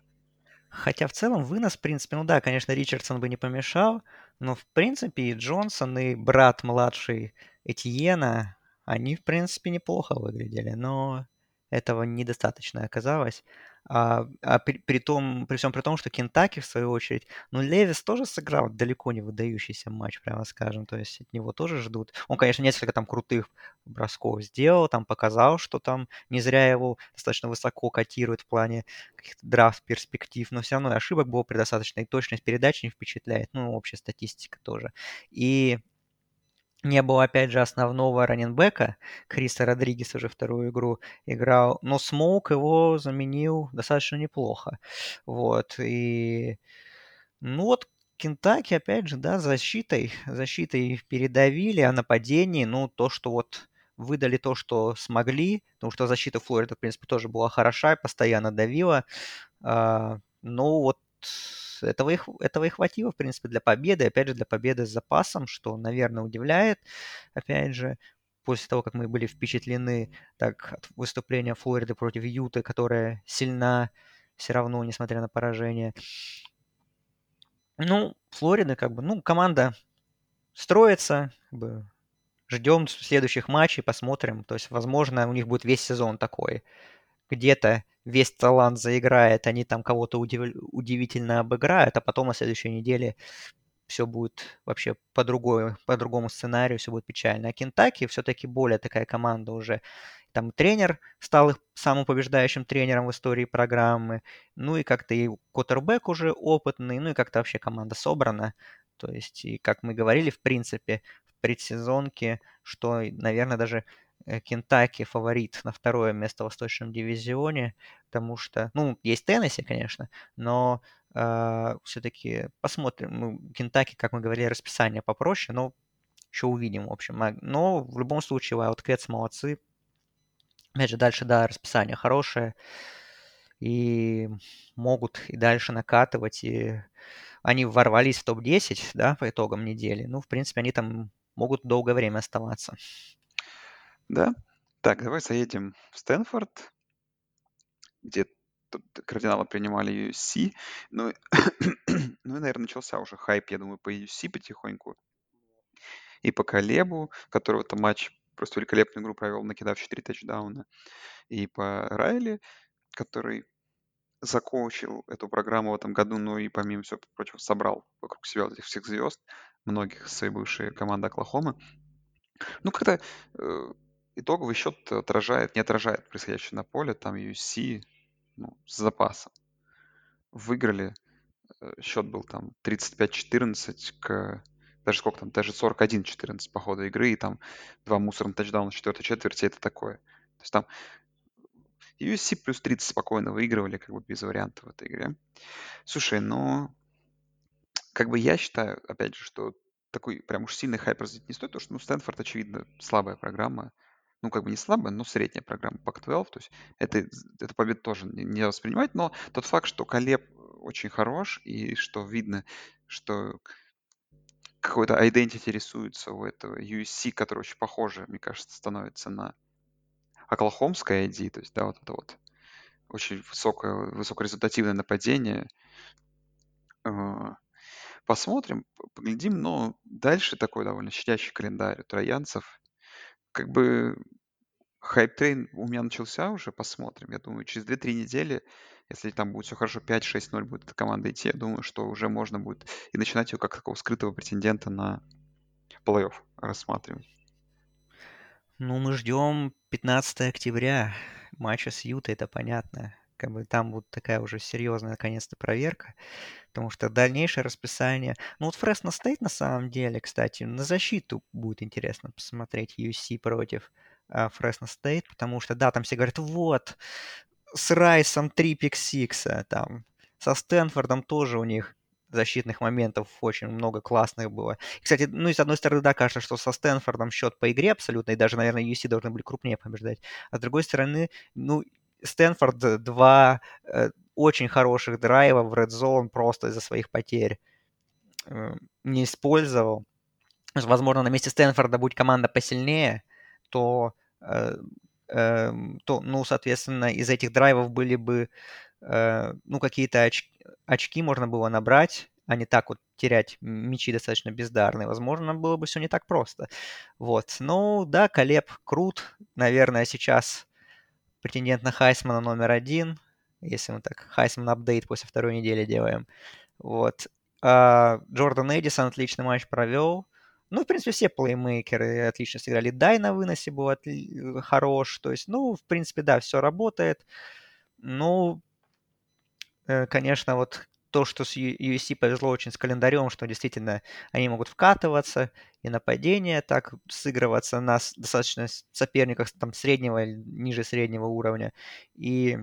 Хотя в целом вынос, в принципе, ну да, конечно, Ричардсон бы не помешал, но в принципе и Джонсон, и брат младший Этьена, они, в принципе, неплохо выглядели, но этого недостаточно оказалось. А, а при, при том, при всем при том, что Кентаки, в свою очередь, ну, Левис тоже сыграл далеко не выдающийся матч, прямо скажем, то есть от него тоже ждут. Он, конечно, несколько там крутых бросков сделал, там показал, что там не зря его достаточно высоко котируют в плане каких-то драфт перспектив, но все равно ошибок было предостаточно, и точность передач не впечатляет, ну, общая статистика тоже. И не было, опять же, основного раненбека. Криса Родригес уже вторую игру играл. Но Смоук его заменил достаточно неплохо. Вот. И... Ну вот, Кентаки, опять же, да, защитой, защитой передавили, а нападении, ну, то, что вот выдали то, что смогли, потому что защита Флориды, в принципе, тоже была хороша, постоянно давила. А, ну, вот этого и, этого и хватило, в принципе, для победы. Опять же, для победы с запасом, что, наверное, удивляет. Опять же, после того, как мы были впечатлены так, от выступления Флориды против Юты, которая сильна все равно, несмотря на поражение. Ну, Флорида, как бы, ну, команда строится, как бы, ждем следующих матчей, посмотрим. То есть, возможно, у них будет весь сезон такой. Где-то весь талант заиграет, они там кого-то удив... удивительно обыграют, а потом на следующей неделе все будет вообще по, другой, по другому сценарию, все будет печально. А Кентаки все-таки более такая команда уже. Там тренер стал их самым побеждающим тренером в истории программы. Ну и как-то и Коттербек уже опытный, ну и как-то вообще команда собрана. То есть, и как мы говорили, в принципе, в предсезонке, что, наверное, даже Кентаки фаворит на второе место в Восточном дивизионе, потому что, ну, есть Теннесси, конечно, но э, все-таки посмотрим. Ну, Кентаки, как мы говорили, расписание попроще, но еще увидим, в общем. Но в любом случае, Wildcats молодцы. Опять же, дальше, да, расписание хорошее. И могут и дальше накатывать. И они ворвались в топ-10, да, по итогам недели. Ну, в принципе, они там могут долгое время оставаться. Да? Так, давай заедем в Стэнфорд, где тут кардиналы принимали USC. Ну, ну и, наверное, начался уже хайп, я думаю, по USC потихоньку. И по Колебу, который в этом матче просто великолепную игру провел, накидав 4 тачдауна. И по Райли, который закончил эту программу в этом году, ну и помимо всего прочего собрал вокруг себя этих всех звезд, многих своей бывшей команды Оклахомы. Ну, как-то э, итоговый счет отражает, не отражает происходящее на поле. Там USC ну, с запасом. Выиграли. Э, счет был там 35-14 к... Даже сколько там? Даже 41-14 по ходу игры. И там два мусорных тачдауна в четвертой четверти. Это такое. То есть там USC плюс 30 спокойно выигрывали, как бы без вариантов в этой игре. Слушай, но как бы я считаю, опять же, что такой прям уж сильный хайп развить не стоит, потому что, ну, Стэнфорд, очевидно, слабая программа. Ну, как бы не слабая, но средняя программа Pac-12. То есть это, это победа тоже не, воспринимать, но тот факт, что Колеб очень хорош, и что видно, что какой-то identity рисуется у этого USC, который очень похоже, мне кажется, становится на Оклахомское ID, то есть, да, вот это вот очень высокое, высокорезультативное нападение. А, Посмотрим, поглядим, но дальше такой довольно щадящий календарь у троянцев. Как бы hype train у меня начался уже, посмотрим. Я думаю, через 2-3 недели, если там будет все хорошо, 5-6:0 будет эта команда идти, я думаю, что уже можно будет и начинать ее как такого скрытого претендента на плей-офф рассматривать. Ну, мы ждем 15 октября матча с Ютой, это понятно. Как бы там будет такая уже серьезная, наконец-то, проверка. Потому что дальнейшее расписание... Ну, вот Фресно Стейт, на самом деле, кстати, на защиту будет интересно посмотреть USC против Фресно Стейт, потому что, да, там все говорят, вот, с Райсом три пиксикса, там, со Стэнфордом тоже у них защитных моментов очень много классных было. Кстати, ну и с одной стороны, да, кажется, что со Стэнфордом счет по игре абсолютно, и даже, наверное, UC должны были крупнее побеждать. А с другой стороны, ну, Стэнфорд два э, очень хороших драйва в Red Zone просто из-за своих потерь э, не использовал. Возможно, на месте Стэнфорда будет команда посильнее, то, э, э, то ну, соответственно, из этих драйвов были бы э, ну, какие-то очки, очки можно было набрать, а не так вот терять мячи достаточно бездарные. Возможно, было бы все не так просто. Вот. Ну, да, Колеб крут. Наверное, сейчас претендент на Хайсмана номер один, если мы так Хайсман апдейт после второй недели делаем. Вот. А Джордан Эдисон отличный матч провел. Ну, в принципе, все плеймейкеры отлично сыграли. Дай на выносе был отли- хорош. То есть, ну, в принципе, да, все работает. Ну, Э, конечно, вот то, что с USC повезло очень с календарем, что действительно они могут вкатываться и нападение так сыгрываться на достаточно соперниках там среднего или ниже среднего уровня. И,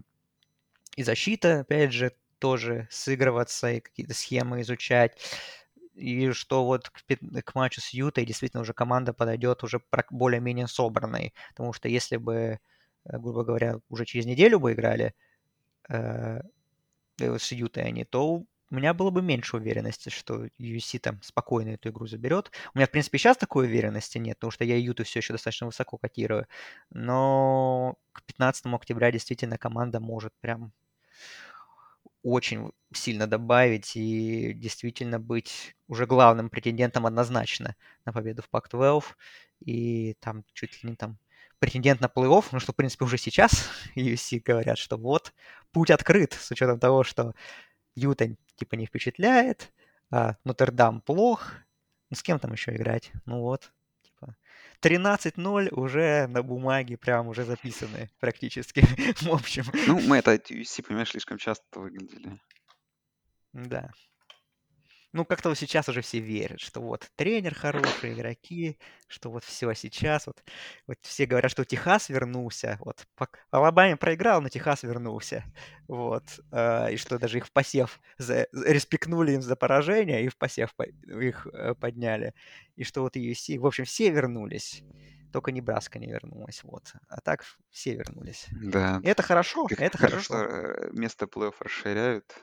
и защита, опять же, тоже сыгрываться и какие-то схемы изучать. И что вот к, к матчу с Ютой действительно уже команда подойдет уже более-менее собранной. Потому что если бы, э, грубо говоря, уже через неделю бы играли, э, с Ютой они, то у меня было бы меньше уверенности, что UC там спокойно эту игру заберет. У меня, в принципе, сейчас такой уверенности нет, потому что я Юту все еще достаточно высоко котирую. Но к 15 октября действительно команда может прям очень сильно добавить и действительно быть уже главным претендентом однозначно на победу в Пак-12. И там чуть ли не там претендент на плей-офф, ну что, в принципе, уже сейчас UFC говорят, что вот, путь открыт, с учетом того, что Юта типа не впечатляет, а Нотр-Дам плох, ну с кем там еще играть? Ну вот, типа 13-0 уже на бумаге прям уже записаны практически, в общем. Ну, мы это UFC, понимаешь, слишком часто выглядели. Да ну, как-то вот сейчас уже все верят, что вот тренер хороший, игроки, что вот все сейчас, вот, вот все говорят, что Техас вернулся, вот, Алабаме проиграл, но Техас вернулся, вот, э, и что даже их в посев, за, респекнули им за поражение, и в посев по, их э, подняли, и что вот USC, в общем, все вернулись, только Небраска не вернулась, вот, а так все вернулись. Да. И это хорошо, как это хорошо. хорошо. Э, место плей-офф расширяют,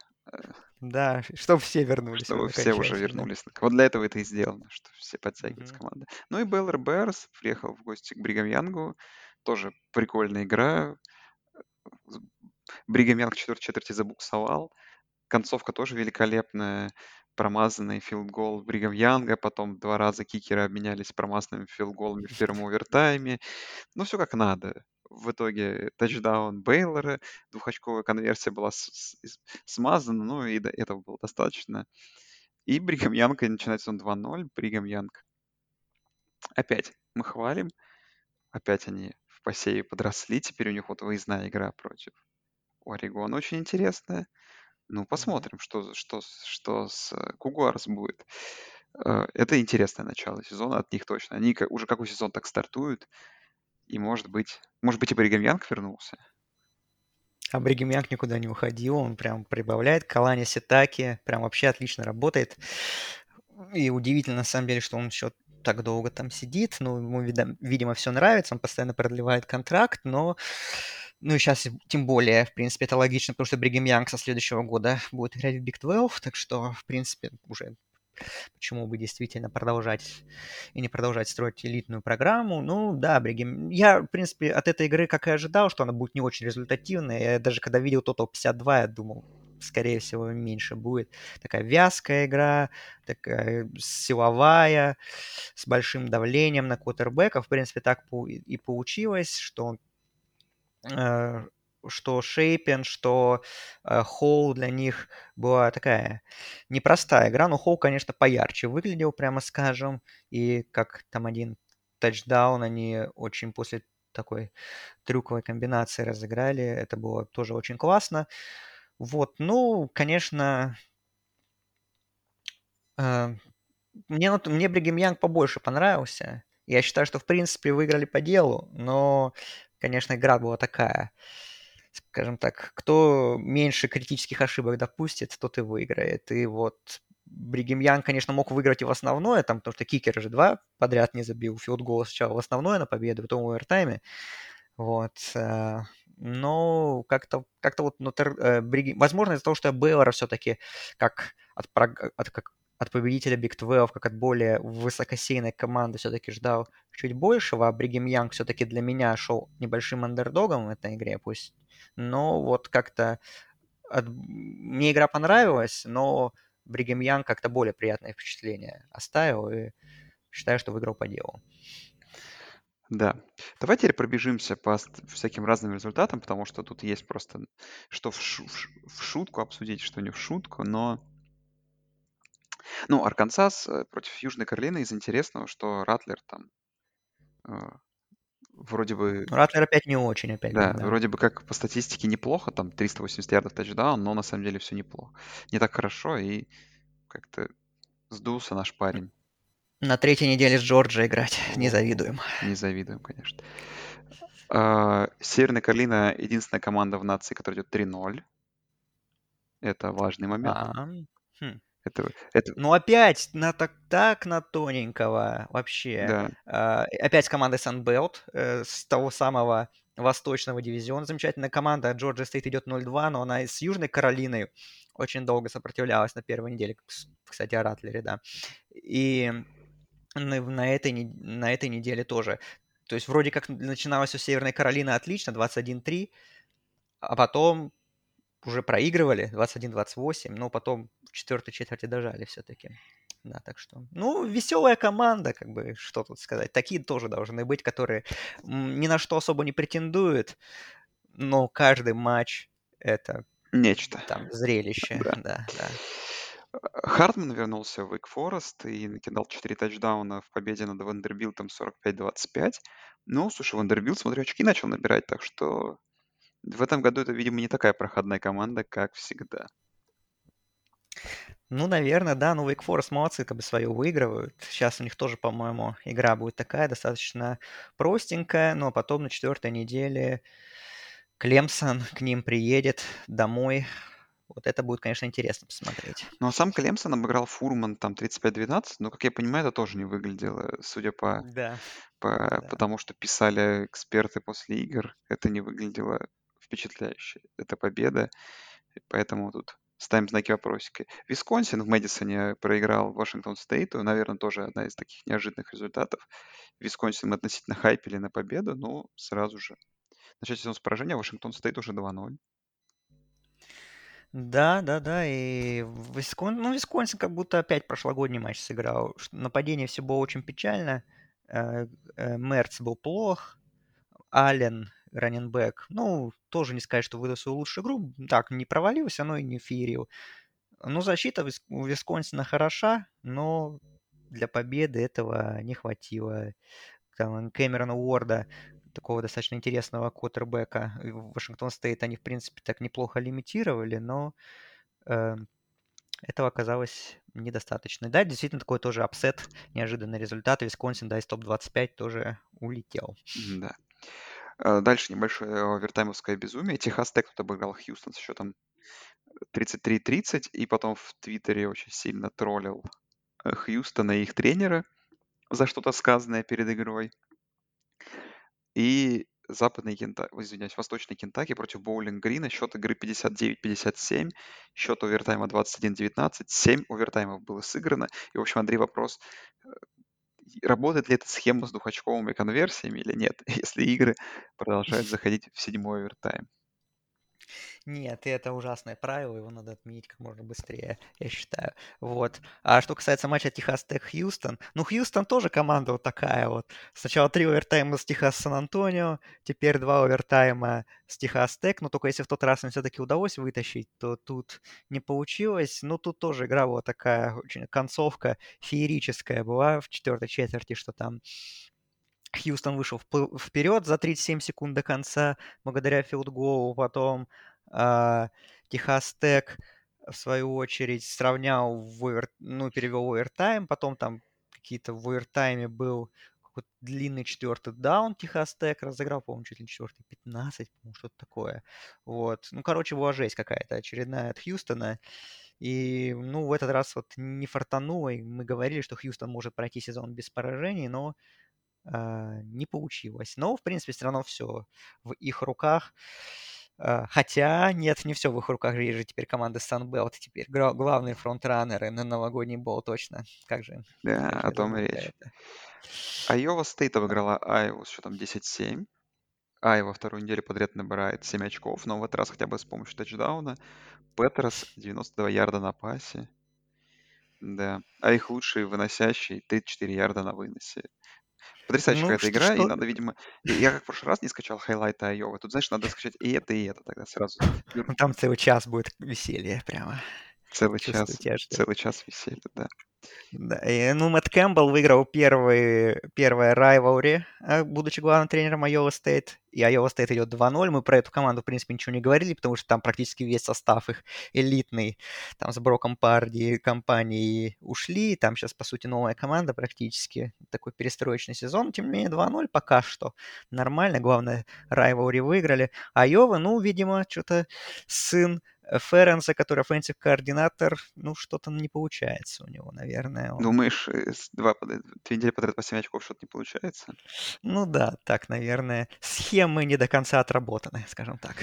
да, чтобы все вернулись. Чтобы все уже вернулись. Вот для этого это и сделано, что все подтягиваются mm-hmm. команда. Ну и Беллер Берс приехал в гости к Бригам Янгу. Тоже прикольная игра. Бригам Янг четвертой четверти забуксовал. Концовка тоже великолепная. Промазанный филдгол Бригам Янга. Потом два раза кикеры обменялись промазанными филдголами в первом овертайме. Ну, все как надо в итоге тачдаун Бейлора, двухочковая конверсия была с- с- смазана, ну и до этого было достаточно. И Бригам Янг начинает сезон 2-0. Бригам Янг опять мы хвалим, опять они в посеве подросли, теперь у них вот выездная игра против Орегона очень интересная. Ну, посмотрим, что, что, что с Кугуарс будет. Э, это интересное начало сезона от них точно. Они уже какой сезон так стартуют. И может быть, может быть и Бригам Янг вернулся. А Бригам Янг никуда не уходил, он прям прибавляет. Калани Ситаки прям вообще отлично работает. И удивительно, на самом деле, что он еще так долго там сидит. Ну, ему, видимо, все нравится, он постоянно продлевает контракт, но ну и сейчас тем более, в принципе, это логично, потому что Бригам Янг со следующего года будет играть в Big 12, так что, в принципе, уже Почему бы действительно продолжать и не продолжать строить элитную программу? Ну, да, Бригем. Я, в принципе, от этой игры, как и ожидал, что она будет не очень результативной. Я даже когда видел Total 52, я думал, скорее всего, меньше будет. Такая вязкая игра, такая силовая, с большим давлением на квотербека. В принципе, так и получилось, что э, что Шейпен, что э, Холл для них была такая непростая игра. Но Холл, конечно, поярче выглядел, прямо скажем. И как там один тачдаун они очень после такой трюковой комбинации разыграли. Это было тоже очень классно. Вот, ну, конечно, э, мне, мне Бригем Янг побольше понравился. Я считаю, что, в принципе, выиграли по делу, но, конечно, игра была такая скажем так, кто меньше критических ошибок допустит, тот и выиграет. И вот Бригем Янг, конечно, мог выиграть и в основное, там, потому что кикер же два подряд не забил, филдгол сначала в основное на победу, потом в овертайме. Вот. Э, но как-то как вот Нотр, э, Бриги... возможно из-за того, что я Бейлора все-таки как от, от, как от победителя Big 12, как от более высокосейной команды все-таки ждал чуть большего, а Бригем Янг все-таки для меня шел небольшим андердогом в этой игре, пусть. Но вот как-то от... мне игра понравилась, но Бригем Янг как-то более приятное впечатление оставил, и считаю, что выиграл по делу. Да. Давай теперь пробежимся по всяким разным результатам, потому что тут есть просто что в, шу- в шутку обсудить, что не в шутку, но... Ну, Аркансас э, против Южной Каролины из интересного, что Ратлер там э, вроде бы... Ратлер опять не очень, опять Да, да. вроде бы как по статистике неплохо, там 380 ярдов тачдаун, но на самом деле все неплохо. Не так хорошо, и как-то сдулся наш парень. На третьей неделе с Джорджией играть. Не завидуем. Не завидуем, конечно. А, Северная Каролина единственная команда в нации, которая идет 3-0. Это важный момент. А, хм. Это, это... Ну опять на так, так на тоненького вообще. Да. А, опять команда Sunbelt э, с того самого восточного дивизиона. Замечательная команда. Джорджия Стейт идет 0-2, но она с Южной Каролиной очень долго сопротивлялась на первой неделе. Кстати, о Ратлере, да. И на, на, этой, на этой неделе тоже. То есть вроде как начиналось у Северной Каролины отлично, 21-3, а потом уже проигрывали 21-28, но потом в четвертой четверти дожали все-таки. Да, так что, ну, веселая команда, как бы, что тут сказать. Такие тоже должны быть, которые ни на что особо не претендуют, но каждый матч это нечто. Там зрелище, да, да. да. Хартман вернулся в Wake Forest и накидал 4 тачдауна в победе над Вандербилтом 45-25. Ну, слушай, Вандербилт, смотрю, очки начал набирать, так что в этом году это, видимо, не такая проходная команда, как всегда. Ну, наверное, да. Ну, Wake Forest молодцы, как бы свою выигрывают. Сейчас у них тоже, по-моему, игра будет такая, достаточно простенькая, но потом на четвертой неделе Клемсон к ним приедет домой вот это будет, конечно, интересно посмотреть. Ну, а сам Клемсон обыграл Фурман там 35-12, но, как я понимаю, это тоже не выглядело, судя по... Да. по да. Потому что писали эксперты после игр, это не выглядело впечатляюще. Это победа, поэтому тут ставим знаки вопросика. Висконсин в Мэдисоне проиграл Вашингтон Стейту, наверное, тоже одна из таких неожиданных результатов. Висконсин мы относительно хайпили на победу, но сразу же начать сезон с поражения, Вашингтон Стейт уже 2-0. Да, да, да, и Вискон... ну, Висконсин как будто опять прошлогодний матч сыграл. Нападение все было очень печально. Э, э, Мерц был плох. Аллен, раннинбэк, ну, тоже не сказать, что выдал свою лучшую игру. Так, не провалился, но и не феерил. Ну, защита у Висконсина хороша, но для победы этого не хватило. Там Кэмерона Уорда такого достаточно интересного квотербека. В Вашингтон Стейт они, в принципе, так неплохо лимитировали, но э, этого оказалось недостаточно. Да, действительно, такой тоже апсет, неожиданный результат. Висконсин, да, из топ-25 тоже улетел. Да. Э, дальше небольшое овертаймовское безумие. Техас Тек тут обыграл Хьюстон с счетом 33-30, и потом в Твиттере очень сильно троллил э, Хьюстона и их тренера за что-то сказанное перед игрой. И западный Кента... извиняюсь, восточный Кентаки против Боулинг Грина. Счет игры 59-57, счет овертайма 21-19, 7 овертаймов было сыграно. И, в общем, Андрей, вопрос, э, работает ли эта схема с двухочковыми конверсиями или нет, если игры продолжают заходить в седьмой овертайм? Нет, это ужасное правило, его надо отменить как можно быстрее, я считаю. Вот. А что касается матча Техас Тек Хьюстон, ну, Хьюстон тоже команда вот такая вот. Сначала три овертайма с Техас Сан-Антонио, теперь два овертайма с Техас Тек, но только если в тот раз им все-таки удалось вытащить, то тут не получилось. Ну, тут тоже игра была такая, очень концовка феерическая была в четвертой четверти, что там Хьюстон вышел вперед за 37 секунд до конца благодаря филдголу, потом э, Техас Тек в свою очередь сравнял в овер... ну, перевел овертайм, потом там какие-то в овертайме был длинный четвертый даун Техас Тек разыграл, по-моему, чуть ли не четвертый 15, по-моему, что-то такое. Вот. Ну, короче, была жесть какая-то очередная от Хьюстона. И, ну, в этот раз вот не фартануло. И мы говорили, что Хьюстон может пройти сезон без поражений, но не получилось. Но, в принципе, все равно все в их руках. Э, хотя, нет, не все в их руках. Есть же теперь команда Sunbelt. Теперь главные фронтранеры на новогодний бол точно. Как же? Да, о том и речь. Айова Стейт обыграла Айову с счетом 10-7. Айова вторую неделю подряд набирает 7 очков, но в этот раз хотя бы с помощью тачдауна. Петерс 92 ярда на пасе. Да. А их лучший выносящий 34 ярда на выносе. Потрясающая Ну, какая-то что, игра, и что? надо, видимо... и Я как в прошлый раз не скачал хайлайты Айовы. Тут, знаешь, надо скачать и это, и это тогда сразу. Ну, Там целый час будет веселье прямо. целый час, целый час веселья, да. Да, и, ну, Мэтт Кэмпбелл выиграл первый, первое rivalry, э, будучи главным тренером Айова Стейт. И Айова Стейт идет 2-0. Мы про эту команду, в принципе, ничего не говорили, потому что там практически весь состав их элитный. Там с Броком Парди компании ушли. Там сейчас, по сути, новая команда практически. Такой перестроечный сезон. Тем не менее, 2-0 пока что. Нормально. Главное, rivalry выиграли. Айова, ну, видимо, что-то сын Ференса, который offensive координатор, ну, что-то не получается у него, наверное. Он... Думаешь, два, две недели подряд по 7 очков что-то не получается? Ну да, так, наверное. Схемы не до конца отработаны, скажем так.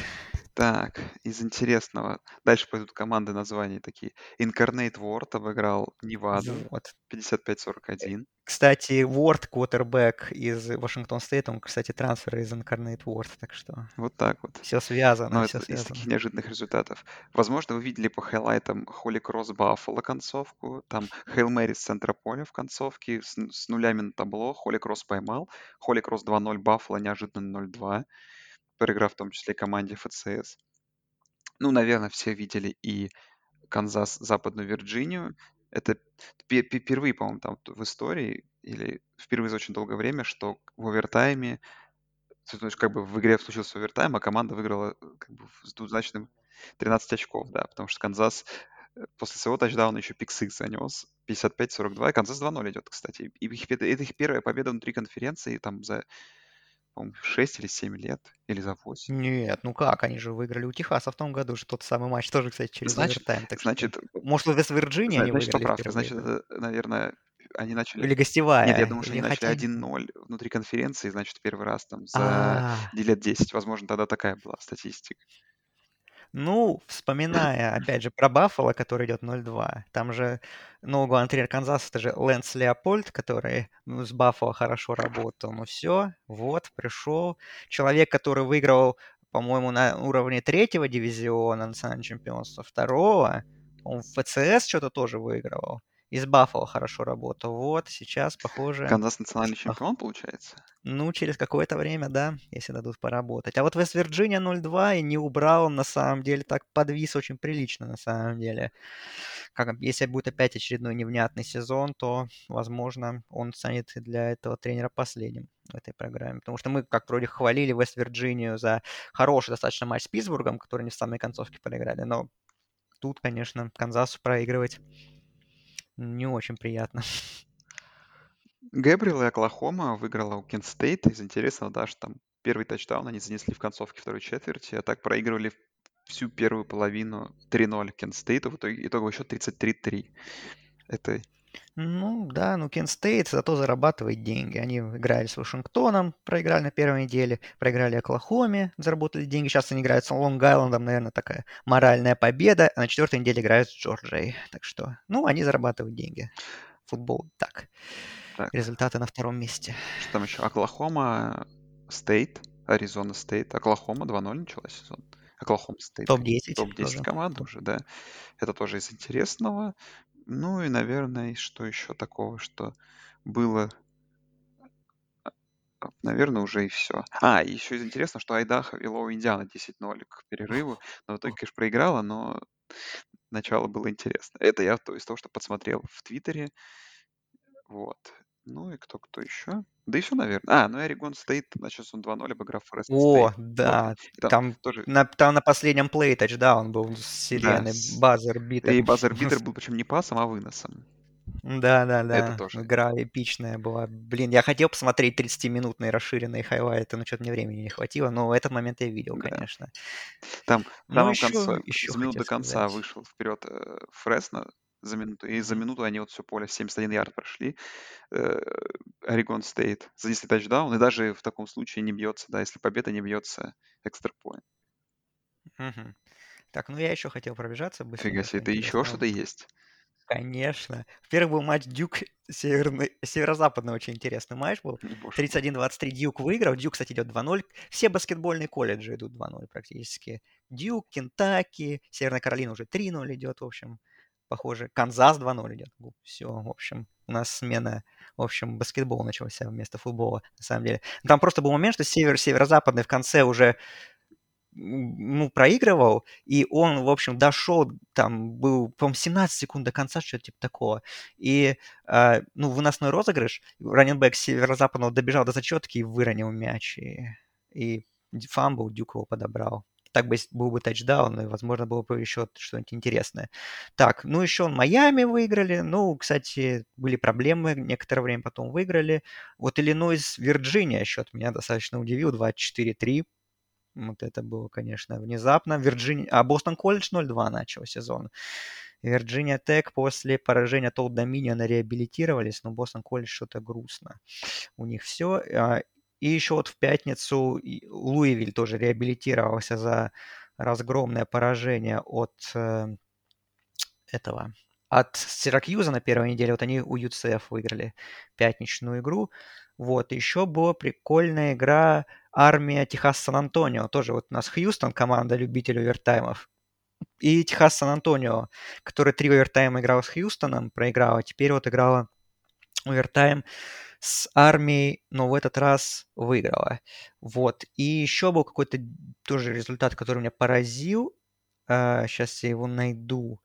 Так, из интересного. Дальше пойдут команды названий такие. Incarnate Ward обыграл Неваду Вот. 55-41. Кстати, Уорд, квотербек из Вашингтон Стейт, он, кстати, трансфер из Incarnate Ward, так что Вот так вот. все связано, Но все это из связано. таких неожиданных результатов. Возможно, вы видели по хайлайтам Холли Кросс Баффало концовку. Там Хейл Мэри с центра поля в концовке с, с нулями на табло. Холли Кросс поймал. Холли Кросс 2-0, Баффало неожиданно 0-2. Проиграв в том числе команде ФЦС. Ну, наверное, все видели и Канзас, Западную Вирджинию. Это пе- пе- впервые, по-моему, там в истории, или впервые за очень долгое время, что в овертайме, то есть как бы в игре случился овертайм, а команда выиграла э, как бы с двузначным 13 очков, да, потому что Канзас э, после своего тачдауна еще pick занес, 55-42, и Канзас 2-0 идет, кстати. И их, это их первая победа внутри конференции там за, по-моему, 6 или 7 лет, или за 8. Нет, ну как, они же выиграли у Техаса в том году же тот самый матч, тоже, кстати, через Значит, овертайм, так что... значит, Может, в Вест-Вирджинии зна- они значит, выиграли поправка. Значит, это, наверное, они начали... Или Нет, я гостевая, думаю, что они начали хотя... 1-0 внутри конференции, значит, первый раз там за А, лет 10. Возможно, тогда такая была статистика. Ну, вспоминая, опять же, про Баффало, который идет 0-2, там же, ну, главный тренер Канзаса, это же Лэнс Леопольд, который ну, с Баффало хорошо работал. Ну все, вот, пришел. Человек, который выиграл, по-моему, на уровне третьего дивизиона национального чемпионства, второго, он в ФЦС что-то тоже выигрывал. И с Баффало хорошо работал. Вот, сейчас, похоже, Канзас национальный чемпион, получается? ну, через какое-то время, да, если дадут поработать. А вот Вест-Вирджиния 0-2 и не убрал, он на самом деле так подвис очень прилично, на самом деле. Как, если будет опять очередной невнятный сезон, то, возможно, он станет для этого тренера последним в этой программе. Потому что мы, как вроде, хвалили Вест-Вирджинию за хороший достаточно матч с Питтсбургом, который не в самой концовке проиграли, но тут, конечно, Канзасу проигрывать не очень приятно. Гэбриэл и Оклахома выиграла у Кент Стейт. Из интересного, да, что там первый тачдаун они занесли в концовке второй четверти, а так проигрывали всю первую половину 3-0 Кент Стейту. В итоге итоговый счет 33-3. Это Ну да, ну Кент Стейт зато зарабатывает деньги. Они играли с Вашингтоном, проиграли на первой неделе, проиграли Оклахоме, заработали деньги. Сейчас они играют с Лонг-Айлендом, наверное, такая моральная победа. А на четвертой неделе играют с Джорджией. Так что, ну, они зарабатывают деньги. Футбол так. так. Результаты на втором месте. Что там еще? Оклахома Стейт, Аризона Стейт. Оклахома 2-0 начала сезон. Оклахома Стейт. Топ-10 Топ-10 тоже. команд уже, да. Это тоже из интересного. Ну и, наверное, что еще такого, что было, а, наверное, уже и все. А, еще из интересного, что Айдахо вело Индиана 10-0 к перерыву. Но в итоге, конечно, проиграла, но начало было интересно. Это я то, из того, что подсмотрел в Твиттере. Вот. Ну и кто, кто еще? Да еще, наверное. А, ну и Орегон Стейт, значит, он 2-0 обыграв Фресно, да, И там там тоже, на, там на последнем play тачдаун был с да, сиреной, с- buzzer beater. и buzzer beater был причем не пасом, а выносом. Это Да-да-да, тоже. игра эпичная была. Блин, я хотел посмотреть 30-минутные расширенные хайлайты, но что-то мне времени не хватило, но этот момент я видел, Да. конечно. Там в Ну, самом еще, конце, еще за хотел до конца сказать. вышел вперед э, Фресно за минуту, и за минуту они вот все поле 71 ярд прошли. Э, Орегон Стейт занесли тачдаун, и даже в таком случае не бьется, да, если победа не бьется экстра. Мгм. Так, ну я еще хотел пробежаться Фига быстренько, себе, это еще что-то есть. Конечно. Первый был матч Дюк северный, северо-западный, очень интересный матч был. Боже мой. 31-23 Дюк выиграл. Дюк, кстати, идет 2-0. Все баскетбольные колледжи идут 2-0 практически. Дюк, Кентаки, Северная Каролина уже 3-0 идет, в общем. Похоже, Канзас 2-0 идет. Все, в общем, у нас смена, в общем, баскетбол начался вместо футбола, на самом деле. Там просто был момент, что север, северо-западный в конце уже ну, проигрывал, и он, в общем, дошел, там был, по-моему, 17 секунд до конца, что-то типа такого. И, э, ну, выносной розыгрыш, раненбэк северо-западного добежал до зачетки и выронил мяч, и, и fumble Дюк его подобрал. Так бы был бы тачдаун, и, возможно, было бы еще что-нибудь интересное. Так, ну, еще Майами выиграли. Ну, кстати, были проблемы, некоторое время потом выиграли. Вот Иллинойс, Вирджиния счет меня достаточно удивил, 24-3. Вот это было, конечно, внезапно. Вирджиния... А Бостон Колледж 0-2 начал сезон. Вирджиния Тек после поражения от Олд Доминиона реабилитировались, но Бостон Колледж что-то грустно. У них все. И еще вот в пятницу Луивиль тоже реабилитировался за разгромное поражение от э, этого от Сиракьюза на первой неделе. Вот они у UCF выиграли пятничную игру. Вот, еще была прикольная игра армия Техас Сан-Антонио. Тоже вот у нас Хьюстон, команда любителей овертаймов. И Техас Сан-Антонио, который три овертайма играл с Хьюстоном, проиграла. Теперь вот играла овертайм с армией, но в этот раз выиграла. Вот. И еще был какой-то тоже результат, который меня поразил. сейчас я его найду,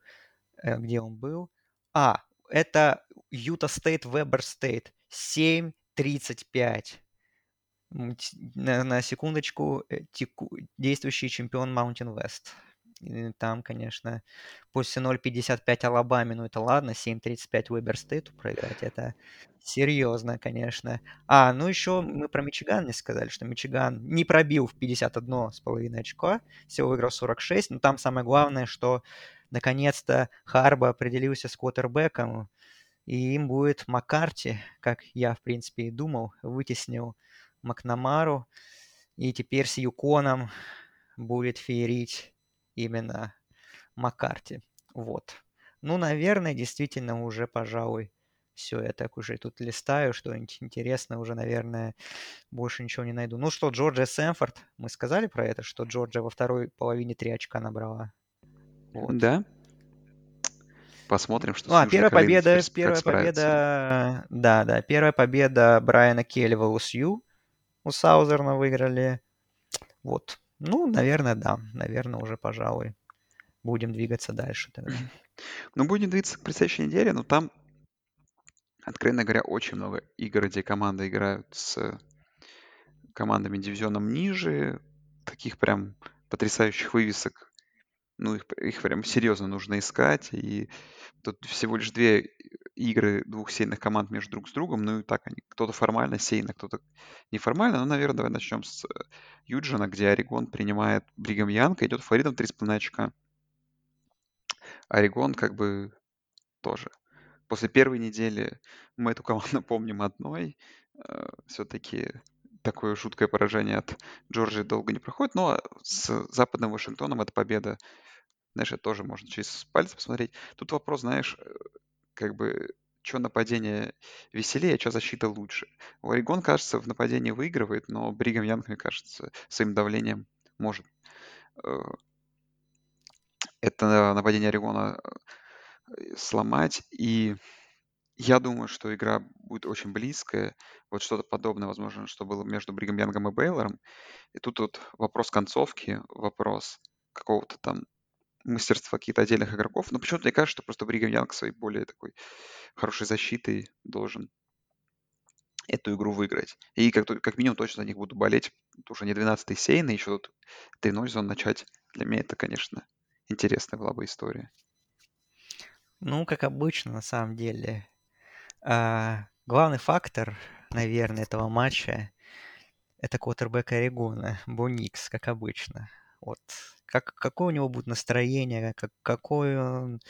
где он был. А, это Юта Стейт, Вебер Стейт. 7-35. На, на секундочку, теку, действующий чемпион Mountain West. Там, конечно, после 0.55 Алабаме, ну это ладно, 7.35 Уэбер Стейту проиграть, это серьезно, конечно. А, ну еще мы про Мичиган не сказали, что Мичиган не пробил в 51,5 очко, всего выиграл 46, но там самое главное, что наконец-то Харба определился с квотербеком, и им будет Маккарти, как я, в принципе, и думал, вытеснил Макнамару, и теперь с Юконом будет феерить именно Маккарти. Вот. Ну, наверное, действительно уже, пожалуй, все, я так уже тут листаю, что-нибудь интересное уже, наверное, больше ничего не найду. Ну что, Джорджия Сэмфорд, мы сказали про это, что Джорджия во второй половине три очка набрала. Вот. Да. Посмотрим, что ну, а, первая победа, первая победа, да, да, первая победа Брайана Келли в ЛСЮ у Саузерна выиграли. Вот. Ну, наверное, да. Наверное, уже, пожалуй, будем двигаться дальше тогда. Ну, будем двигаться к предстоящей неделе, но там, откровенно говоря, очень много игр, где команды играют с командами дивизионом ниже, таких прям потрясающих вывесок. Ну, их, их прям серьезно нужно искать. И тут всего лишь две игры двух сильных команд между друг с другом. Ну и так они. Кто-то формально сильно, кто-то неформально. Ну, наверное, давай начнем с Юджина, где Орегон принимает Бригам Янка, идет фаворитом 3,5 очка. Орегон как бы тоже. После первой недели мы эту команду помним одной. Э, Все-таки такое жуткое поражение от Джорджии долго не проходит, но с западным Вашингтоном эта победа, знаешь, это тоже можно через пальцы посмотреть. Тут вопрос, знаешь, э, как бы, что нападение веселее, что защита лучше. Орегон, кажется, в нападении выигрывает, но Бригам Янг, мне кажется, своим давлением может э, это нападение Орегона э, сломать. И я думаю, что игра будет очень близкая. Вот что-то подобное, возможно, что было между Бригам Янгом и Бейлором. И тут вот вопрос концовки, вопрос какого-то там мастерства каких-то отдельных игроков. Но почему-то мне кажется, что просто Бригам Янг своей более такой хорошей защитой должен эту игру выиграть. И как, как минимум точно за них буду болеть. Это уже не 12-й сейн, и еще тут 3-0 зон начать. Для меня это, конечно, интересная была бы история. Ну, как обычно, на самом деле. А, главный фактор, наверное, этого матча это квотербек Орегона, Буникс, как обычно. Вот. Как, какое у него будет настроение, как, какой он,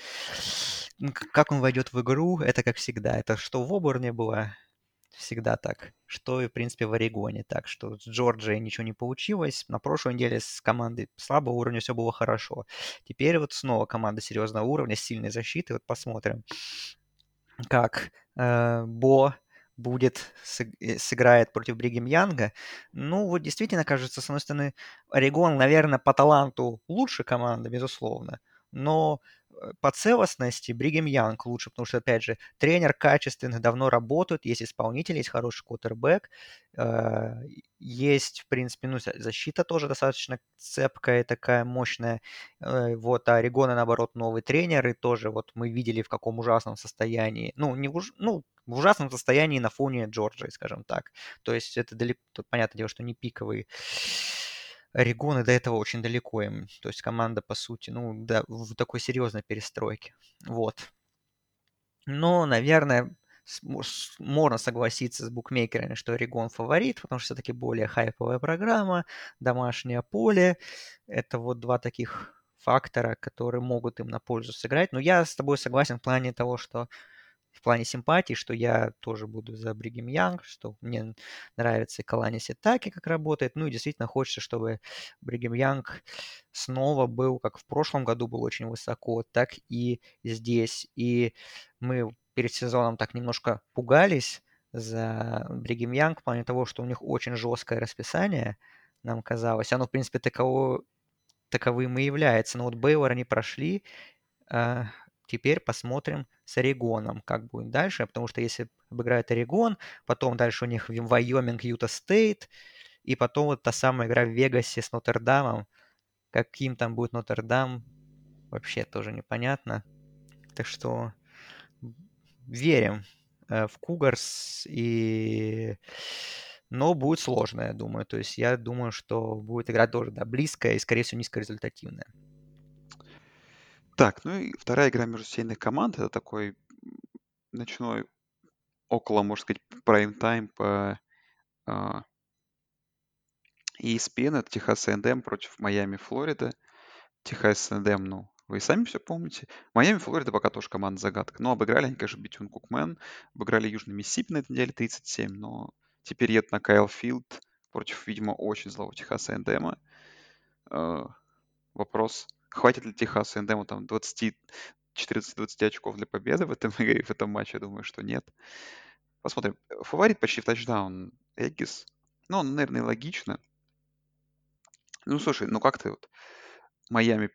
как он войдет в игру, это как всегда. Это что в Оборне было, всегда так, что и, в принципе, в Орегоне. Так что с Джорджией ничего не получилось. На прошлой неделе с командой слабого уровня все было хорошо. Теперь вот снова команда серьезного уровня, сильной защиты. Вот посмотрим, как э, Бо будет, э, сыграет против Бригем Янга. Ну, вот действительно, кажется, с одной стороны, Орегон, наверное, по таланту лучше команда, безусловно, но по целостности Бригем Янг лучше, потому что, опять же, тренер качественный, давно работает, есть исполнитель, есть хороший кутербэк, э, есть, в принципе, ну, защита тоже достаточно цепкая, такая мощная. Э, вот, а Орегона, наоборот, новый тренер, и тоже вот мы видели, в каком ужасном состоянии, ну, не уж, ну, в ужасном состоянии на фоне Джорджии, скажем так. То есть это далеко, тут понятное дело, что не пиковый Орегон, и до этого очень далеко им. То есть команда, по сути, ну, да, в такой серьезной перестройке. Вот. Но, наверное, можно согласиться с букмекерами, что Орегон фаворит, потому что все-таки более хайповая программа, домашнее поле. Это вот два таких фактора, которые могут им на пользу сыграть. Но я с тобой согласен в плане того, что в плане симпатии, что я тоже буду за Бригем Янг, что мне нравится Калани Ситаки, как работает. Ну и действительно хочется, чтобы Бригем Янг снова был, как в прошлом году был очень высоко, так и здесь. И мы перед сезоном так немножко пугались за Бригем Янг в плане того, что у них очень жесткое расписание, нам казалось. Оно, в принципе, таково, таковым и является. Но вот Бейлор они прошли, а, теперь посмотрим с Орегоном, как будет дальше, потому что если обыграют Орегон, потом дальше у них Вайоминг, Юта Стейт, и потом вот та самая игра в Вегасе с Нотр-Дамом. Каким там будет Нотр-Дам, вообще тоже непонятно. Так что верим э, в Кугарс, и... но будет сложно, я думаю. То есть я думаю, что будет игра тоже да, близкая и, скорее всего, низкорезультативная. Так, ну и вторая игра между сеянных команд. Это такой ночной, около, можно сказать, прайм-тайм по а, ESPN. Это Техас A&M против Майами, Флорида. Техас A&M, ну, вы сами все помните. Майами, Флорида пока тоже команда загадка. Но обыграли они, конечно, Бетьюн-Кукман. Обыграли Южный Миссисипи на этой неделе 37. Но теперь едут на Кайл Филд против, видимо, очень злого Техаса A&M. Uh, вопрос, Хватит ли Техасу Эндему там 20, 14-20 очков для победы в этом игре, в этом матче? Я думаю, что нет. Посмотрим. Фаворит почти в тачдаун Эггис. Ну, наверное, логично. Ну, слушай, ну как ты вот... Майами,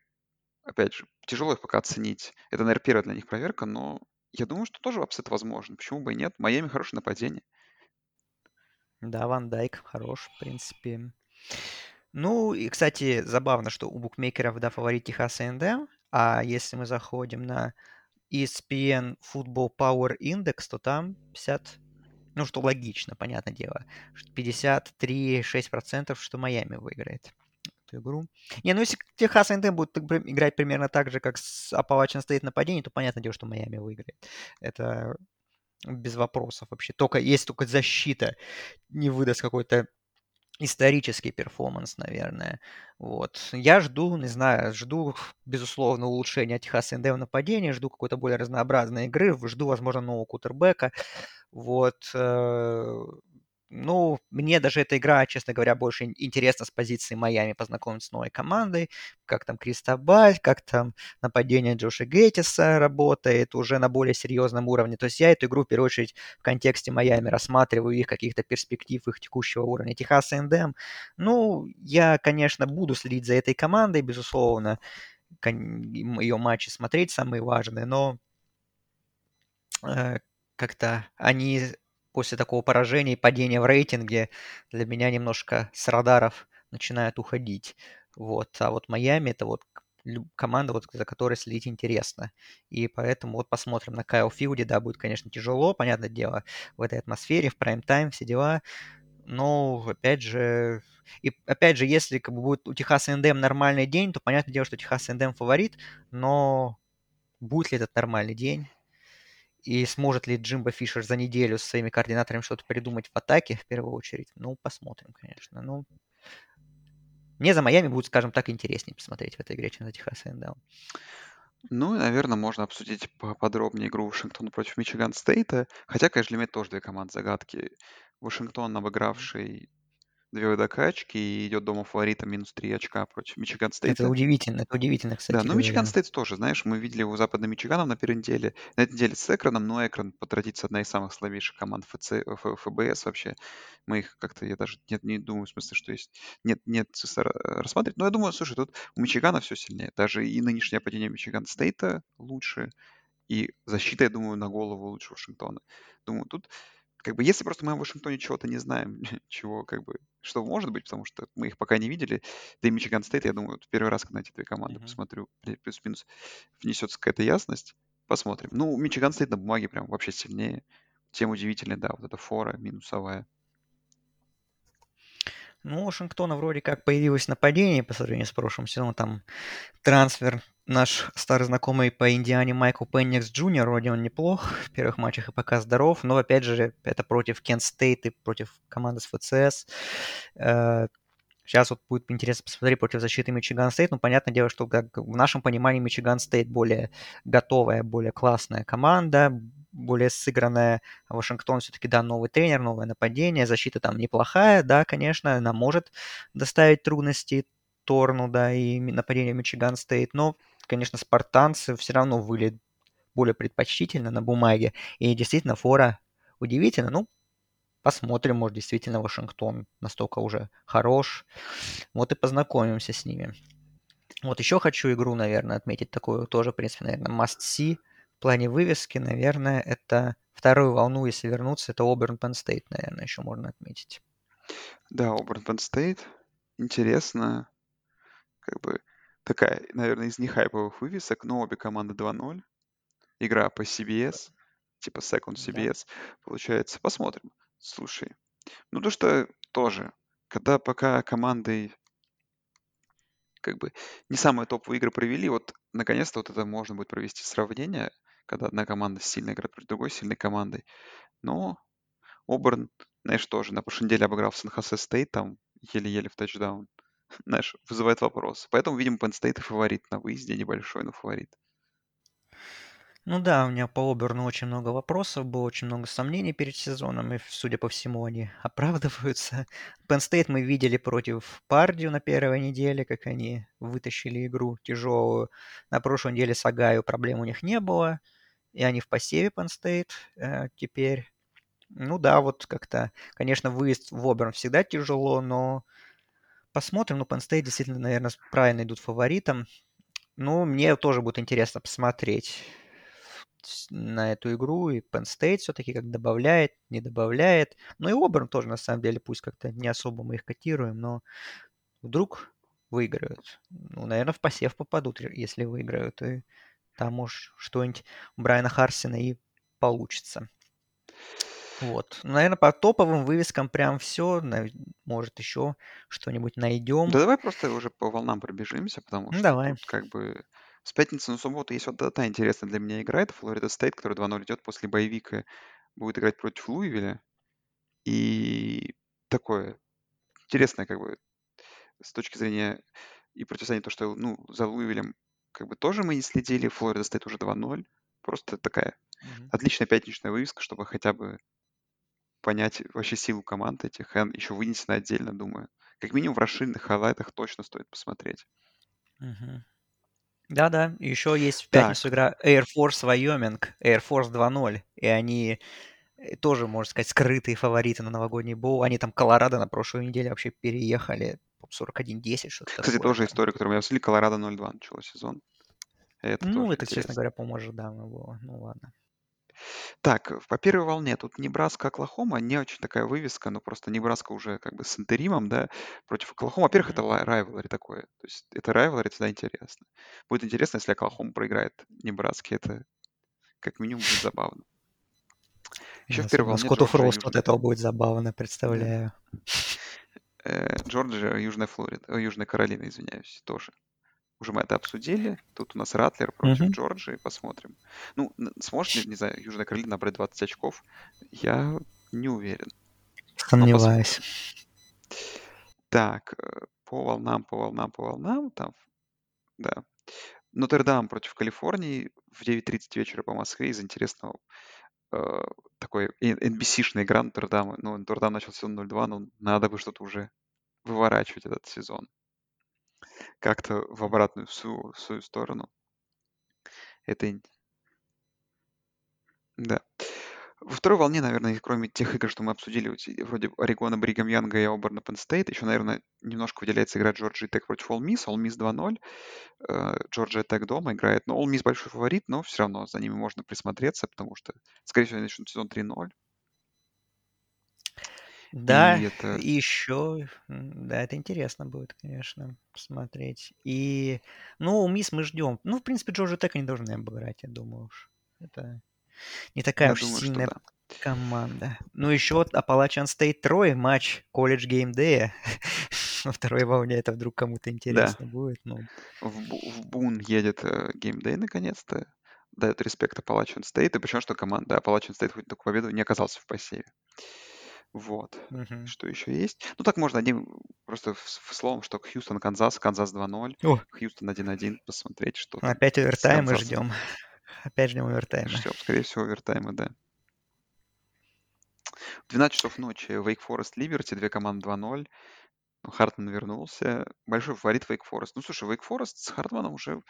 опять же, тяжело их пока оценить. Это, наверное, первая для них проверка, но я думаю, что тоже upset возможен. Почему бы и нет? Майами хорошее нападение. Да, Ван Дайк хорош, в принципе. Ну, и, кстати, забавно, что у букмекеров, да, фаворит Техас A&M, а если мы заходим на ESPN Football Power Index, то там 50, ну, что логично, понятное дело, 53-6%, что Майами выиграет эту игру. Не, ну если Техас A&M будет играть примерно так же, как с Appalachian State нападение, то понятное дело, что Майами выиграет. Это без вопросов вообще. Только есть только защита не выдаст какой-то исторический перформанс, наверное. Вот. Я жду, не знаю, жду, безусловно, улучшения Техаса НД в нападении, жду какой-то более разнообразной игры, жду, возможно, нового кутербека. Вот. Ну, мне даже эта игра, честно говоря, больше интересна с позиции Майами познакомиться с новой командой, как там Кристобаль, как там нападение Джоша Гейтиса работает уже на более серьезном уровне. То есть я эту игру, в первую очередь, в контексте Майами рассматриваю их каких-то перспектив, их текущего уровня. Техас Эндем, ну, я, конечно, буду следить за этой командой, безусловно, ее матчи смотреть самые важные, но э, как-то они после такого поражения и падения в рейтинге для меня немножко с радаров начинает уходить. Вот. А вот Майами это вот команда, вот, за которой следить интересно. И поэтому вот посмотрим на Кайл Филде. Да, будет, конечно, тяжело, понятное дело, в этой атмосфере, в прайм-тайм, все дела. Но, опять же, и опять же, если как бы будет у Техаса НДМ нормальный день, то понятное дело, что Техас НДМ фаворит, но будет ли этот нормальный день? И сможет ли Джимбо Фишер за неделю со своими координаторами что-то придумать в атаке, в первую очередь? Ну, посмотрим, конечно. Ну, мне за Майами будет, скажем так, интереснее посмотреть в этой игре, чем за Техас A&M. Ну, и, наверное, можно обсудить поподробнее игру Вашингтона против Мичиган Стейта. Хотя, конечно, для меня тоже две команды загадки. Вашингтон, обыгравший две докачки и идет дома фаворитом минус 3 очка против Мичиган Стейта. Это удивительно, это удивительно, кстати Да, ну Мичиган. Стейт тоже, знаешь, мы видели его западным Мичиганом на первой неделе. На этой неделе с Акроном, но Акрон, по традиции, одна из самых слабейших команд FC, F- FBS вообще. Мы их как-то, я даже нет, не думаю, в смысле, что есть, нет, нет смысла ра- рассматривать. Но я думаю, слушай, тут у Мичигана все сильнее. Даже и нынешнее нападение Мичиган Стейта лучше, и защита, я думаю, на голову лучше Вашингтона. Думаю, тут как бы если просто мы о Вашингтоне чего-то не знаем, чего как бы, что может быть, потому что мы их пока не видели, да и Мичиган Стейт, я думаю, первый раз, когда эти две команды Мгм. посмотрю, плюс-минус внесется какая-то ясность, посмотрим. Ну, Мичиган Стейт на бумаге прям вообще сильнее, тем удивительнее, да, вот эта фора минусовая. Ну, у Вашингтона вроде как появилось нападение по сравнению с прошлым сезоном. Там трансфер наш старый знакомый по Индиане Майкл Пенникс Джуниор, вроде он неплох в первых матчах и пока здоров, но опять же это против Кент Стейт и против команды с FCS. Сейчас вот будет интересно посмотреть против защиты Мичиган Стейт. Ну, понятное дело, что как в нашем понимании Мичиган Стейт более готовая, более классная команда, более сыгранная. Вашингтон все-таки, да, новый тренер, новое нападение, защита там неплохая, да, конечно, она может доставить трудности Торну, да, и нападение Мичиган Стейт, но, конечно, спартанцы все равно выглядят более предпочтительно на бумаге. И действительно, фора удивительно. Ну, посмотрим, может, действительно Вашингтон настолько уже хорош. Вот и познакомимся с ними. Вот еще хочу игру, наверное, отметить такую тоже, в принципе, наверное, must-see в плане вывески, наверное, это вторую волну, если вернуться, это Оберн Penn State, наверное, еще можно отметить. Да, Оберн Penn State. Интересно. Как бы такая, наверное, из нехайповых вывесок, но обе команды 2-0. Игра по CBS, типа Second Да. CBS, получается. Посмотрим. Слушай, ну то что тоже, когда пока команды как бы не самые топовые игры провели, вот наконец-то вот это можно будет провести сравнение, когда одна команда сильно играет против другой сильной командой. Но Оберн, знаешь, тоже на прошлой неделе обыграл Сан-Хосе Стейт, там еле-еле в тачдаун. Знаешь, вызывает вопрос. Поэтому, видимо, Penn State фаворит на выезде, небольшой, но фаворит. Ну да, у меня по Оберну очень много вопросов, было очень много сомнений перед сезоном, и, судя по всему, они оправдываются. Penn State мы видели против Пардию на первой неделе, как они вытащили игру тяжелую. На прошлой неделе с Агаю проблем у них не было, и они в посеве Penn State э, теперь. Ну да, вот как-то, конечно, выезд в Оберн всегда тяжело, но посмотрим. Ну, Penn State действительно, наверное, правильно идут фаворитом. Ну, мне тоже будет интересно посмотреть на эту игру, и Penn State все-таки как добавляет, не добавляет. Ну и Оберн тоже, на самом деле, пусть как-то не особо мы их котируем, но вдруг выиграют. Ну, наверное, в посев попадут, если выиграют, и там, может, что-нибудь Брайана Харсина и получится. Вот. Ну, наверное, по топовым вывескам прям все. Может, еще что-нибудь найдем. Да давай просто уже по волнам пробежимся, потому Ну, что давай. тут как бы с пятницы на субботу есть вот одна интересная для меня игра. Это Флорида Стейт, который 2-0 идет после боевика. Будет играть против Луивиля. И такое интересное как бы с точки зрения и противостояние то, что ну, за Луивилем как бы тоже мы не следили. Флорида Стейт уже 2-0. Просто такая Мгм. отличная пятничная вывеска, чтобы хотя бы понять вообще силу команд этих. И еще вынесена отдельно, думаю. Как минимум в расширенных хайлайтах точно стоит посмотреть. Мгм. Да-да, еще есть в пятницу Так, игра Air Force Wyoming, Air Force 2.0, и они э, тоже, можно сказать, скрытые фавориты на новогодний боул. Они там Колорадо на прошлой неделе вообще переехали, по-моему, 41-10, что-то кстати, такое. тоже история, которую мы обсудили. Колорадо 0-2 начало сезон. Это Ну, это, честно интересно. говоря, по-моему, ожидаемо было. Ну, ладно. Так, по первой волне тут Небраска, Оклахома, не очень такая вывеска, но просто Небраска уже как бы с интеримом, да, против Оклахома. Во-первых, это Мгм. ла- такое. То есть это райвелари всегда интересно. Будет интересно, если Оклахома проиграет Небраске. Это как минимум будет забавно. Еще в первой особенно волне Скотту Джорджия, Фросту от Южная, этого будет забавно, представляю. Э, Джорджия, Южная Флорида, э, Южная Каролина, извиняюсь, тоже. Уже мы это обсудили. Тут у нас Ратлер против Мгм. Джорджии. Посмотрим. Ну, сможет ли, не знаю, Южная Каролина набрать 20 очков? Я не уверен. Сомневаюсь. Так, э, по волнам, по волнам, по волнам. Там, да. Нотр-Дам против Калифорнии в 9.30 вечера по Москве из интересного э, такой NBC-шная игра Нотр-Дама. Ну, Нотр-Дам начал сезон 0-2, но надо бы что-то уже выворачивать этот сезон. Как-то в обратную в свою, в свою сторону. Это... Да. Во второй волне, наверное, кроме тех игр, что мы обсудили, вроде Орегона, Бригам Янга и Оберна Penn еще, наверное, немножко выделяется игра Джорджии Тек против All Miss. All Miss 2-0. Э, Джорджия Тек дома играет. Но All Miss большой фаворит, но все равно за ними можно присмотреться, потому что, скорее всего, они начнут сезон 3-0. Да, И это... и еще, да, это интересно будет, конечно, посмотреть. И, ну, Мисс мы ждем. Ну, в принципе, Джорджи Тек они должны обыграть, я думаю уж. Это не такая Я уж думаю, сильная да. команда. Ну, еще вот Appalachian State Трой, матч колледж Day. На второй волне это вдруг кому-то Да. интересно будет. Ну, В, в Бун едет э, GameDay наконец-то. Дает респект Appalachian State. И причем, что команда Appalachian State хоть такую победу не оказался в посеве. Вот. мгм. Что еще есть? Ну, так можно одним просто в- в словом, что Хьюстон, Канзас, Канзас 2-0, О, Хьюстон 1-1, посмотреть, что там опять овертаймы ждем. Опять ждем овертаймы. Ждем, скорее всего, овертаймы, да. В 12 часов ночи Wake Forest Liberty, две команды 2-0. Ну, Хартман вернулся. Большой фаворит Wake Forest. Ну, слушай, Wake Forest с Хартманом уже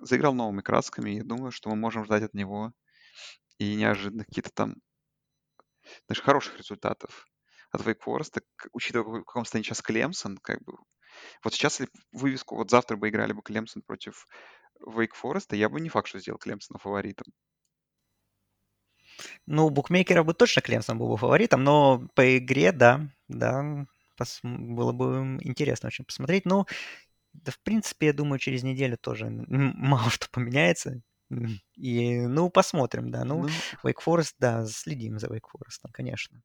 заиграл новыми красками. И думаю, что мы можем ждать от него и неожиданно какие-то там, знаешь, хороших результатов от Wake Forest, к- учитывая, в каком состоянии сейчас Клемсон, как бы. Вот сейчас если вывеску, вот завтра бы играли бы Клемсон против Forest, я бы не факт, что сделал Клемсона фаворитом. Ну, у букмекеров бы точно Клемсон был бы фаворитом, но по игре, да, да, было бы интересно очень посмотреть. Но, да, в принципе, я думаю, через неделю тоже мало что поменяется. И, ну, посмотрим, да. Ну, Ну, Wake Forest, да, следим за Wake Forest, конечно.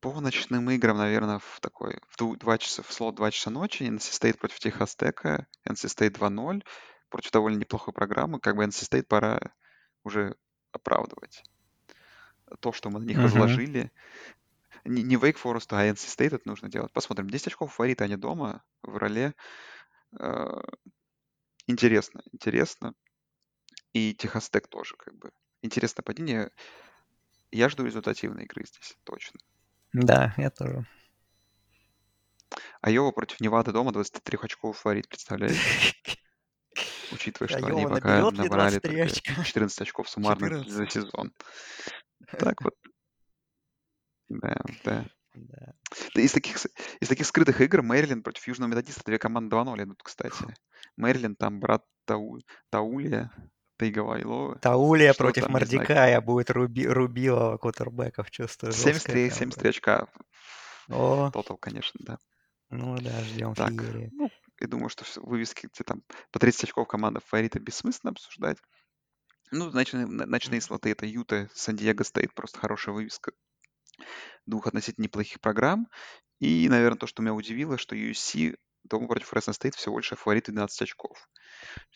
по ночным играм, наверное, в такой, в ду- два часа, в слот 2 часа ночи, NC State против Техас Тека, NC State 2-0, против довольно неплохой программы, как бы NC State пора уже оправдывать то, что мы на них Мгм. возложили. Не, не Wake Forest, а NC State это нужно делать. Посмотрим. 10 очков фаворита, они дома, в роле. Э, Интересно, интересно. И Техас Тек тоже, как бы. Интересное падение. Я жду результативной игры здесь, точно. Да, я тоже. Айова против Невады дома 23 очков фаворит, представляете? Учитывая, что они пока набрали 23 только очка? 14 очков суммарно 14. за сезон. Так вот, да, да. Да. Да, Из таких, из таких скрытых игр Мэриленд против Южного Методиста две команды 2-0 идут, кстати. Мэриленд там брат Тау, Таулия, Тайгавайлова. Таулия Что против. Мордекая будет руби, Рубилова квотербеков, чувствую, жесткая 73, прям 73 будет. очка. О, Тотал, конечно, да. ну да, ждем Так, феерии. ну, я думаю, что вывески, где там по 30 очков команда фаворита бессмысленно обсуждать. Ну, ночные, н- ночные слоты это Юта, Сан-Диего Стейт, просто хорошая вывеска двух относительно неплохих программ. И, наверное, то, что меня удивило, что USC дома против Фресно Стейт всего лишь фаворит 12 очков.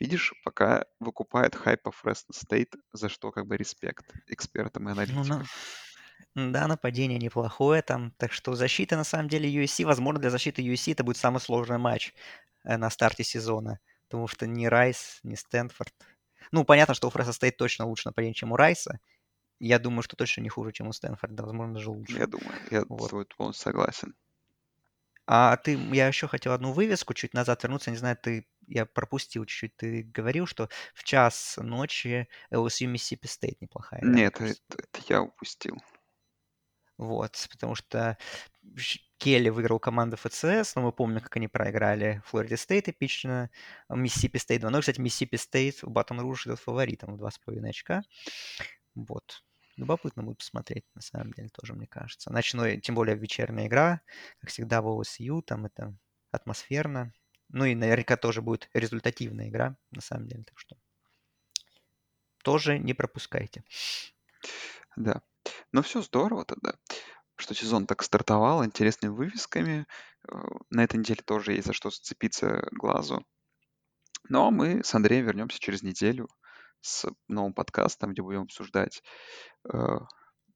Видишь, пока выкупает хайп по Фресно Стейт, за что как бы респект экспертам и Ну, на- аналитикам. да, нападение неплохое там, так что защита на самом деле USC, возможно, для защиты USC это будет самый сложный матч э, на старте сезона, потому что ни Райс, ни Стэнфорд. Ну, понятно, что у Фреса Стейт точно лучше нападение, чем у Райса. Я думаю, что точно не хуже, чем у Стэнфорда, возможно, даже лучше. Я думаю, я Вот. с тобой полностью согласен. А ты, я еще хотел одну вывеску чуть назад вернуться, не знаю, ты, я пропустил чуть-чуть, ты говорил, что в час ночи LSU Mississippi State неплохая Нет, кажется. это, это я упустил. Вот, потому что Келли выиграл команду FCS, но мы помним, как они проиграли Florida State эпично, Mississippi State 2-0. Кстати, Mississippi State в Батон Руж идет фаворитом в 2,5 очка. Вот. Любопытно будет посмотреть, на самом деле, тоже, мне кажется. Ночной, тем более вечерняя игра, как всегда в LSU, там это атмосферно. Ну и наверняка тоже будет результативная игра, на самом деле, так что тоже не пропускайте. Да. Ну все здорово тогда, что сезон так стартовал интересными вывесками. Э, На этой неделе тоже есть за что зацепиться глазу. Ну, а мы с Андреем вернемся через неделю с новым подкастом, где будем обсуждать э,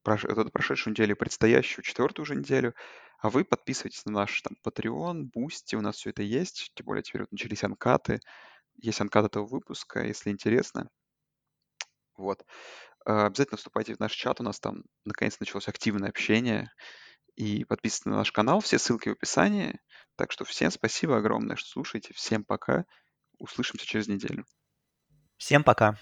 прош- прошедшую неделю, предстоящую четвертую уже неделю. А вы подписывайтесь на наш там Patreon, Boosty, у нас все это есть. Тем более теперь вот начались анкаты. Есть анкат этого выпуска, если интересно. Вот. Э, Обязательно вступайте в наш чат, у нас там наконец началось активное общение. И подписывайтесь на наш канал, все ссылки в описании. Так что всем спасибо огромное, что слушаете. Всем пока. Услышимся через неделю. Всем пока.